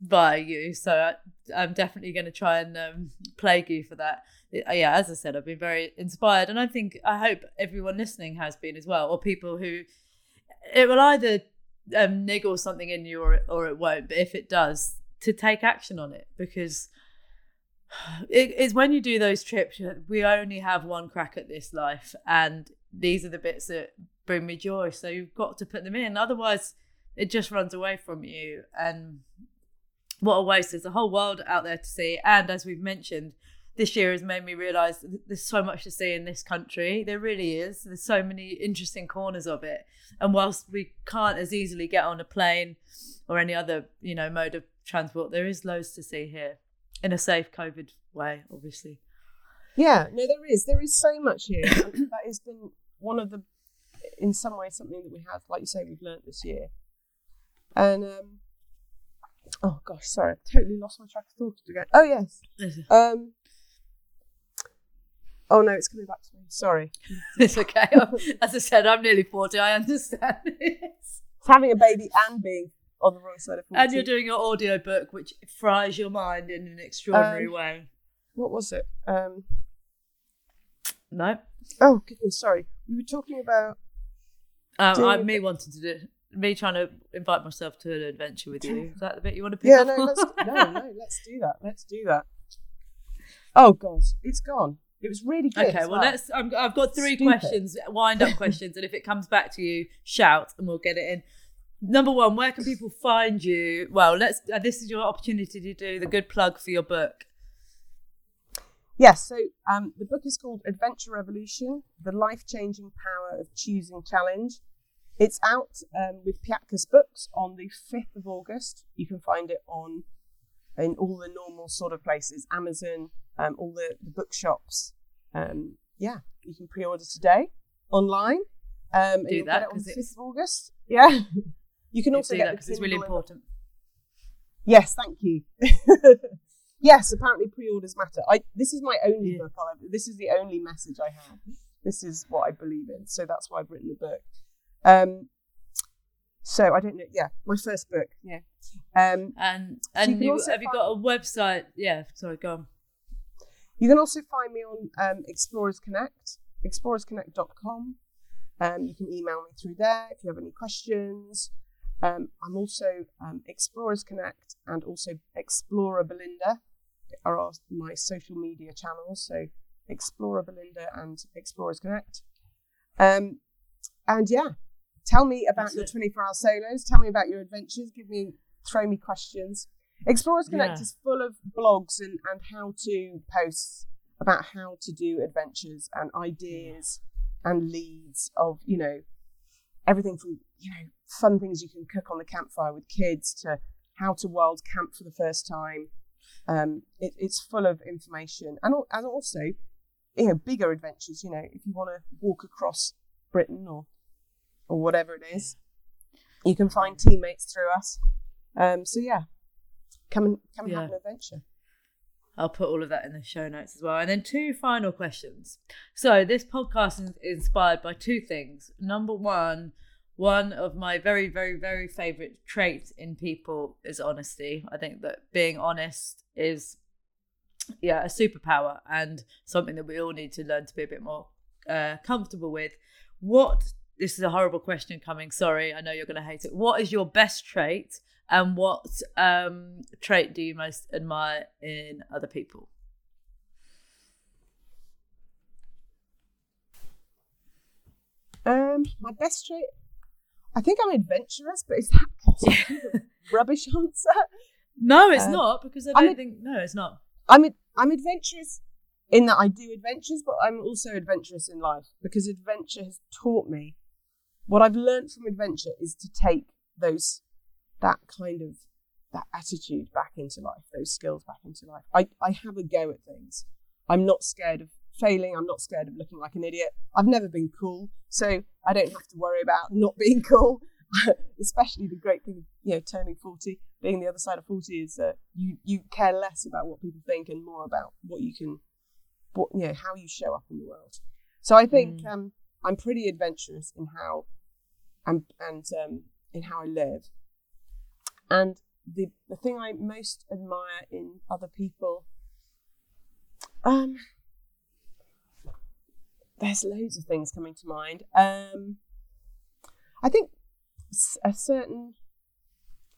by you, so I, I'm definitely going to try and um, plague you for that. Uh, Yeah, as I said, I've been very inspired, and I think I hope everyone listening has been as well, or people who it will either um, niggle something in you or or it won't. But if it does, to take action on it because it is when you do those trips. We only have one crack at this life, and these are the bits that bring me joy. So you've got to put them in, otherwise it just runs away from you. And what a waste! There's a whole world out there to see, and as we've mentioned. This year has made me realise that there's so much to see in this country. There really is. There's so many interesting corners of it. And whilst we can't as easily get on a plane or any other, you know, mode of transport, there is loads to see here in a safe COVID way, obviously. Yeah, no, there is. There is so much here. that has been one of the, in some ways, something that we have, like you say, we've learnt this year. And um, oh gosh, sorry, I've totally lost my track of thought again. Oh yes. Um. Oh no, it's coming back to me. Sorry. It's okay. As I said, I'm nearly 40. I understand this. Having a baby and being on the wrong side of 40. And you're doing your audio book, which fries your mind in an extraordinary Um, way. What was it? Um. No. Oh goodness, sorry. We were talking about. Um, I, me wanting to do me trying to invite myself to an adventure with you. Is that the bit you want to pick Yeah, up no, let's no, no, let's do that. Let's do that. Oh god, it's gone. It was really good. Okay, well, let's. I'm, I've got three Stupid. questions, wind up questions, and if it comes back to you, shout, and we'll get it in. Number one, where can people find you? Well, let's. Uh, this is your opportunity to do the good plug for your book. Yes, so um, the book is called Adventure Revolution: The Life-Changing Power of Choosing Challenge. It's out um, with Piatkus Books on the fifth of August. You can find it on in all the normal sort of places, Amazon, um, all the, the bookshops. Um, yeah, you can pre-order today online. Um, Do that, get it on 'cause the it's- fifth of August. Yeah, you can also get that because it's really and- important. Yes, thank you. yes, apparently pre-orders matter. I this is my only book. I'll this is the only message I have. This is what I believe in. So that's why I've written the book. Um, so I don't know. Yeah, my first book. Yeah. Um, And So you and you, also have you got a website? Yeah, sorry, go on. You can also find me on um, Explorers Connect, explorersconnect.com. Um, you can email me through there if you have any questions. Um, I'm also um, Explorers Connect and also Explorer Belinda are our, my social media channels. So Explorer Belinda and Explorers Connect. Um, and yeah, tell me about That's your it. 24 hour solos. Tell me about your adventures. Give me, throw me questions. Explorers Connect Yeah. is full of blogs and, and how to posts about how to do adventures and ideas and leads of, you know, everything from, you know, fun things you can cook on the campfire with kids to how to wild camp for the first time. Um, it, it's full of information and, and also, you know, bigger adventures. You know, if you want to walk across Britain or or whatever it is, you can find teammates through us. Um, so yeah, come and come and have an adventure. I'll put all of that in the show notes as well. And then two final questions. So this podcast is inspired by two things. Number one, one of my very, very, very favorite traits in people is honesty. I think that being honest is, yeah, a superpower and something that we all need to learn to be a bit more uh, comfortable with. What? This is a horrible question coming. Sorry, I know you're going to hate it. What is your best trait, and what um, trait do you most admire in other people? Um, my best trait, I think I'm adventurous, but is that rubbish answer? No, it's Um, not because I don't think. No, it's not. I'm ad- I'm adventurous in that I do adventures, but I'm also adventurous in life because adventure has taught me what I've learned from adventure is to take those that kind of that attitude back into life, those skills back into life. I, I have a go at things. I'm not scared of failing. I'm not scared of looking like an idiot. I've never been cool, so I don't have to worry about not being cool. Especially the great thing, of, you know, turning forty, being the other side of forty is that you you care less about what people think and more about what you can, what you know, how you show up in the world. So I think um, I'm pretty adventurous in how, and and um, in how I live. And the the thing I most admire in other people, um, there's loads of things coming to mind. Um, I think a certain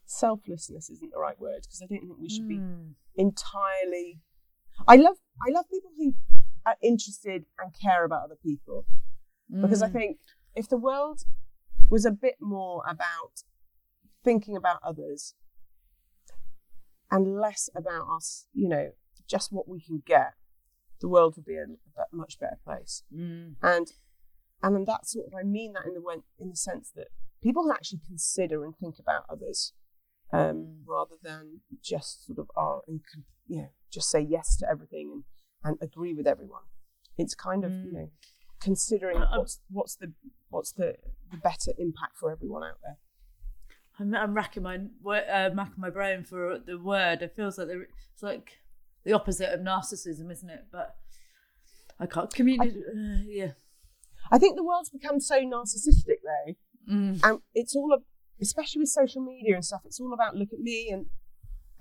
selflessness isn't the right word because I don't think we should be entirely. I love I love people who are interested and care about other people because I Mm. think if the world was a bit more about thinking about others and less about us, you know, just what we can get, the world would be a, a much better place. Mm. And and that's sort of I mean that in the in the sense that people can actually consider and think about others um, rather than just sort of are and you know just say yes to everything and, and agree with everyone. It's kind of you know considering Uh, what's what's the what's the, the better impact for everyone out there. I'm, I'm racking my uh, racking my brain for the word. It feels like the, it's like the opposite of narcissism, isn't it? But I can't communicate. Uh, yeah. I think the world's become so narcissistic though, Mm. and it's all, ab- especially with social media and stuff. It's all about look at me, and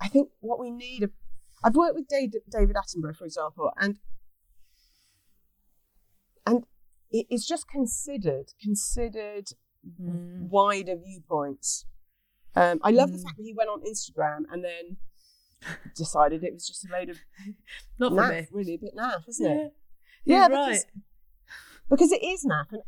I think what we need. I've worked with David, David Attenborough, for example, and it, it's just considered considered Mm. wider viewpoints. Um, I love the Mm. fact that he went on Instagram and then decided it was just a load of Not for naff, me. really a bit naff, isn't Yeah, it? you're yeah, right. because, because it is naff, and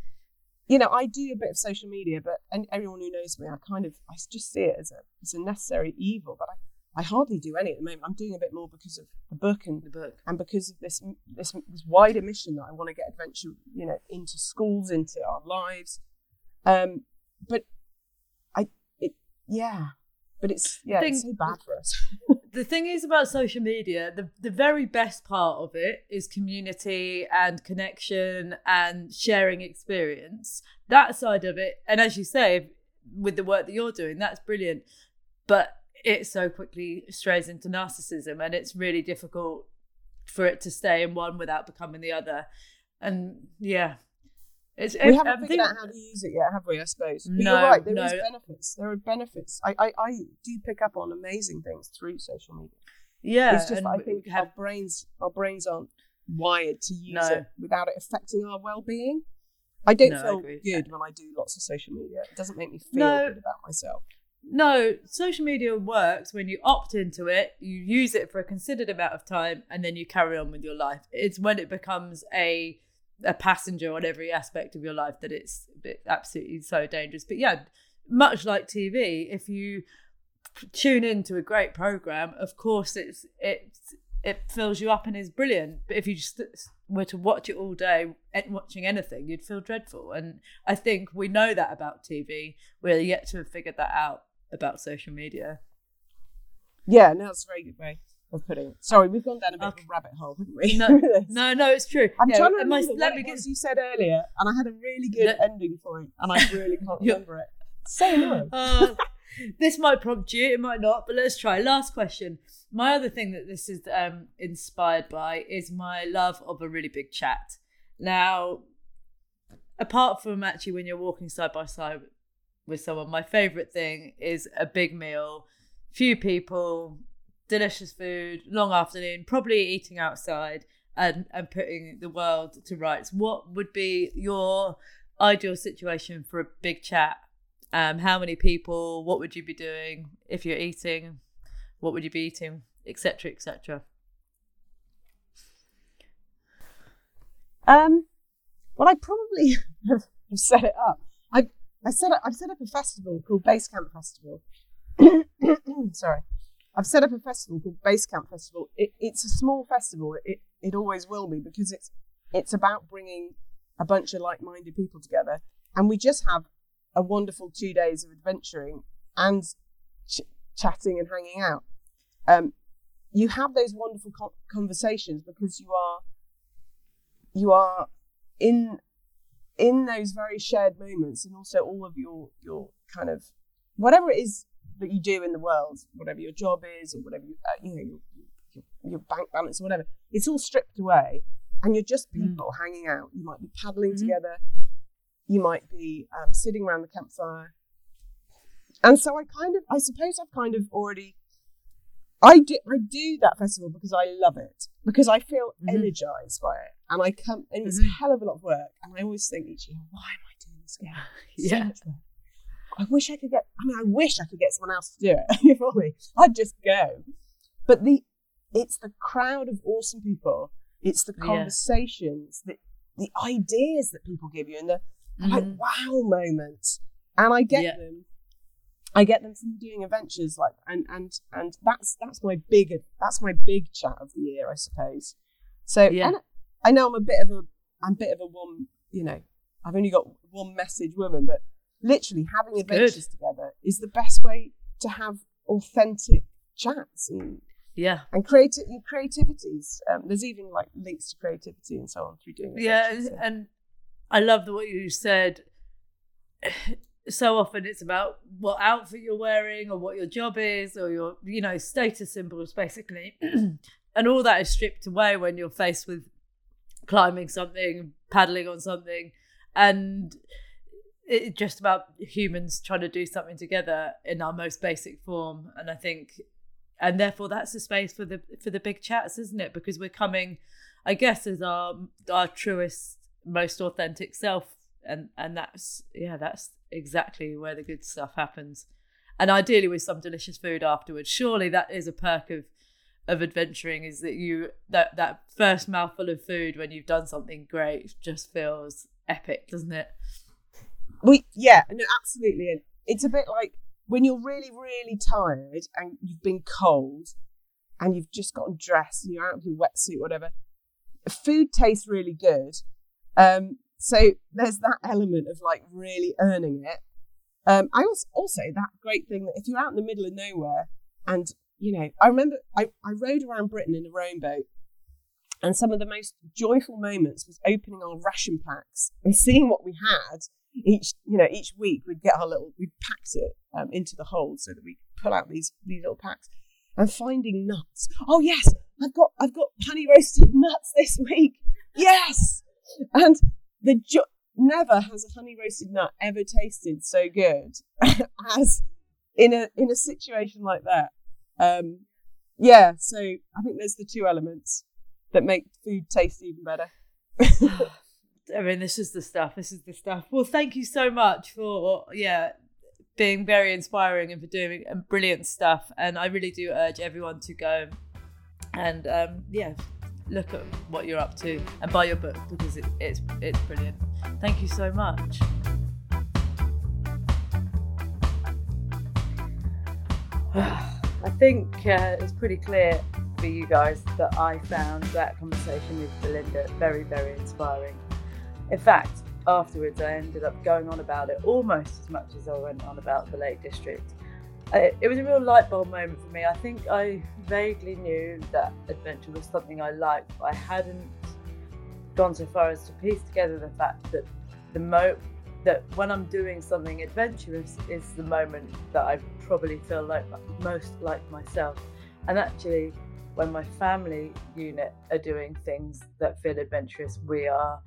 you know I do a bit of social media, but and everyone who knows me, I kind of I just see it as a as a necessary evil, but I, I hardly do any at the moment. I'm doing a bit more because of the book and The book. and because of this this this wider mission that I want to get adventure, you know, into schools, into our lives. Um, but yeah, but it's yeah, it's so bad for us. the thing is about social media the, the very best part of it is community and connection and sharing experience. That side of it and as you say with the work that you're doing that's brilliant. But it so quickly strays into narcissism and it's really difficult for it to stay in one without becoming the other. And yeah it's we I- haven't I figured out how to use it yet, have we? I suppose. But No, you're right. There is no. benefits. There are benefits. I, I, I do pick up on amazing things through social media. yeah it's just I think have our brains, our brains aren't wired to use No. it without it affecting our well-being. I don't No, feel with good when I do lots of social media. It doesn't make me feel No. good about myself. No, social media works when you opt into it, you use it for a considered amount of time, and then you carry on with your life. It's when it becomes a a passenger on every aspect of your life that it's absolutely so dangerous. But yeah, much like TV, if you tune into a great program, of course it's it's it fills you up and is brilliant. But if you just were to watch it all day, and watching anything, you'd feel dreadful. And I think we know that about TV. We're yet to have figured that out about social media. Yeah, no, that's a very good way of putting it. Sorry, we've gone down a bit of a rabbit hole, haven't we? No, no, no, it's true. I'm Yeah, trying to my- remember let what me it was you said earlier, and I had a really good No. ending and I really can't remember it. So annoying. Uh, this might prompt you, it might not, but let's try. Last question. My other thing that this is um, inspired by is my love of a really big chat. Now, apart from actually when you're walking side by side with someone, my favourite thing is a big meal, few people, delicious food, long afternoon, probably eating outside and, and putting the world to rights. What would be your ideal situation for a big chat? Um, how many people? What would you be doing if you're eating? What would you be eating, etc., etc. Um, well, I probably have set it up. I I set up, I've set up a festival called Basecamp Festival. Sorry, I've set up a festival called Basecamp Festival. It, it's a small festival. It it always will be because it's it's about bringing a bunch of like-minded people together, and we just have a wonderful two days of adventuring and ch- chatting and hanging out. Um, you have those wonderful co- conversations because you are you are in in those very shared moments and also all of your your kind of whatever it is that you do in the world whatever your job is or whatever you, uh, you know your, your, your bank balance or whatever it's all stripped away and you're just people hanging out you might be paddling together you might be um, sitting around the campfire and so i kind of i suppose i've kind of already I do, I do that festival because I love it, because I feel energized by it. And I come, and it's a hell of a lot of work. And I always think each year, why am I doing this again? So Yeah. much work. I wish I could get, I mean, I wish I could get someone else to do it for me. I'd just go. But the, it's the crowd of awesome people. It's the Yeah. conversations, the, the ideas that people give you, and the like Mhm. wow moments. And I get Yeah. them. I get them from doing adventures like and and and that's that's my big that's my big chat of the year, I suppose. So Yeah. and I know I'm a bit of a I'm a bit of a one, you know, I've only got one message woman, but literally having It's good. adventures together is the best way to have authentic chats and Yeah. and creati- and creativities. Um, there's even like links to creativity and so on through doing Yeah, and, so. and I love the what you said. So often it's about what outfit you're wearing or what your job is or your you know status symbols basically, and all that is stripped away when you're faced with climbing something, paddling on something, and it's just about humans trying to do something together in our most basic form. And I think, and therefore that's the space for the for the big chats, isn't it? Because we're coming, I guess, as our our truest most authentic self and and that's yeah that's exactly where the good stuff happens and ideally with some delicious food afterwards surely that is a perk of of adventuring is that you that that first mouthful of food when you've done something great just feels epic doesn't it we yeah no absolutely and it's a bit like when you're really really tired and you've been cold and you've just gotten dressed and you're out of your wetsuit whatever food tastes really good um so there's that element of like really earning it. Um i also also that great thing that if you're out in the middle of nowhere and you know i remember i, I rowed around britain in a rowing boat and some of the most joyful moments was opening our ration packs and seeing what we had each you know each week we'd get our little we'd packed it um, into the hole so that we could pull out these these little packs. And finding nuts. Oh yes i've got i've got honey roasted nuts this week. Yes! And the jo- never has a honey roasted nut ever tasted so good as in a in a situation like that. Um yeah so i think there's the two elements that make food taste even better I mean, this is the stuff. This is the stuff. Well, thank you so much for yeah being very inspiring and for doing brilliant stuff. And I really do urge everyone to go and um, yeah look at what you're up to and buy your book because it, it's it's brilliant. Thank you so much. I think uh, it's pretty clear for you guys that I found that conversation with Belinda very, very inspiring. In fact, afterwards, I ended up going on about it almost as much as I went on about the Lake District. It was a real light bulb moment for me. I think I vaguely knew that adventure was something I liked, but I hadn't gone so far as to piece together the fact that the mo that when I'm doing something adventurous is the moment that I probably feel like most like myself. And actually, when my family unit are doing things that feel adventurous, we are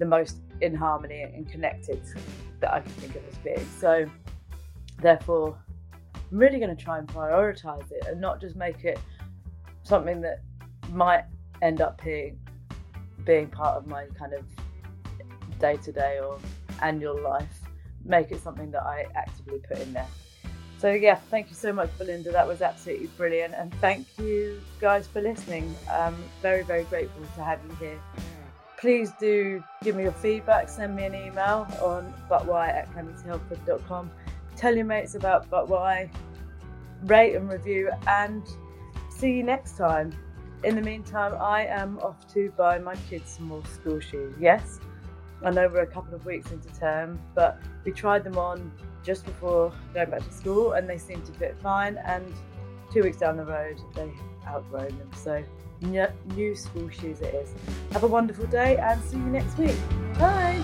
the most in harmony and connected that I can think of as being. So, therefore, I'm really going to try and prioritize it and not just make it something that might end up being being part of my kind of day to day or annual life. Make it something that I actively put in there. So yeah, thank you so much, Belinda. That was absolutely brilliant, and thank you guys for listening. I'm very, very grateful to have you here please do give me your feedback. Send me an email on butwhy at clemmietelford.com. Tell your mates about But Why. Rate and review, and see you next time. In the meantime, I am off to buy my kids some more school shoes. Yes, I know we're a couple of weeks into term, but we tried them on just before going back to school and they seem to fit fine. And two weeks down the road, they outgrown them. So new school shoes it is. Have a wonderful day and see you next week. Bye.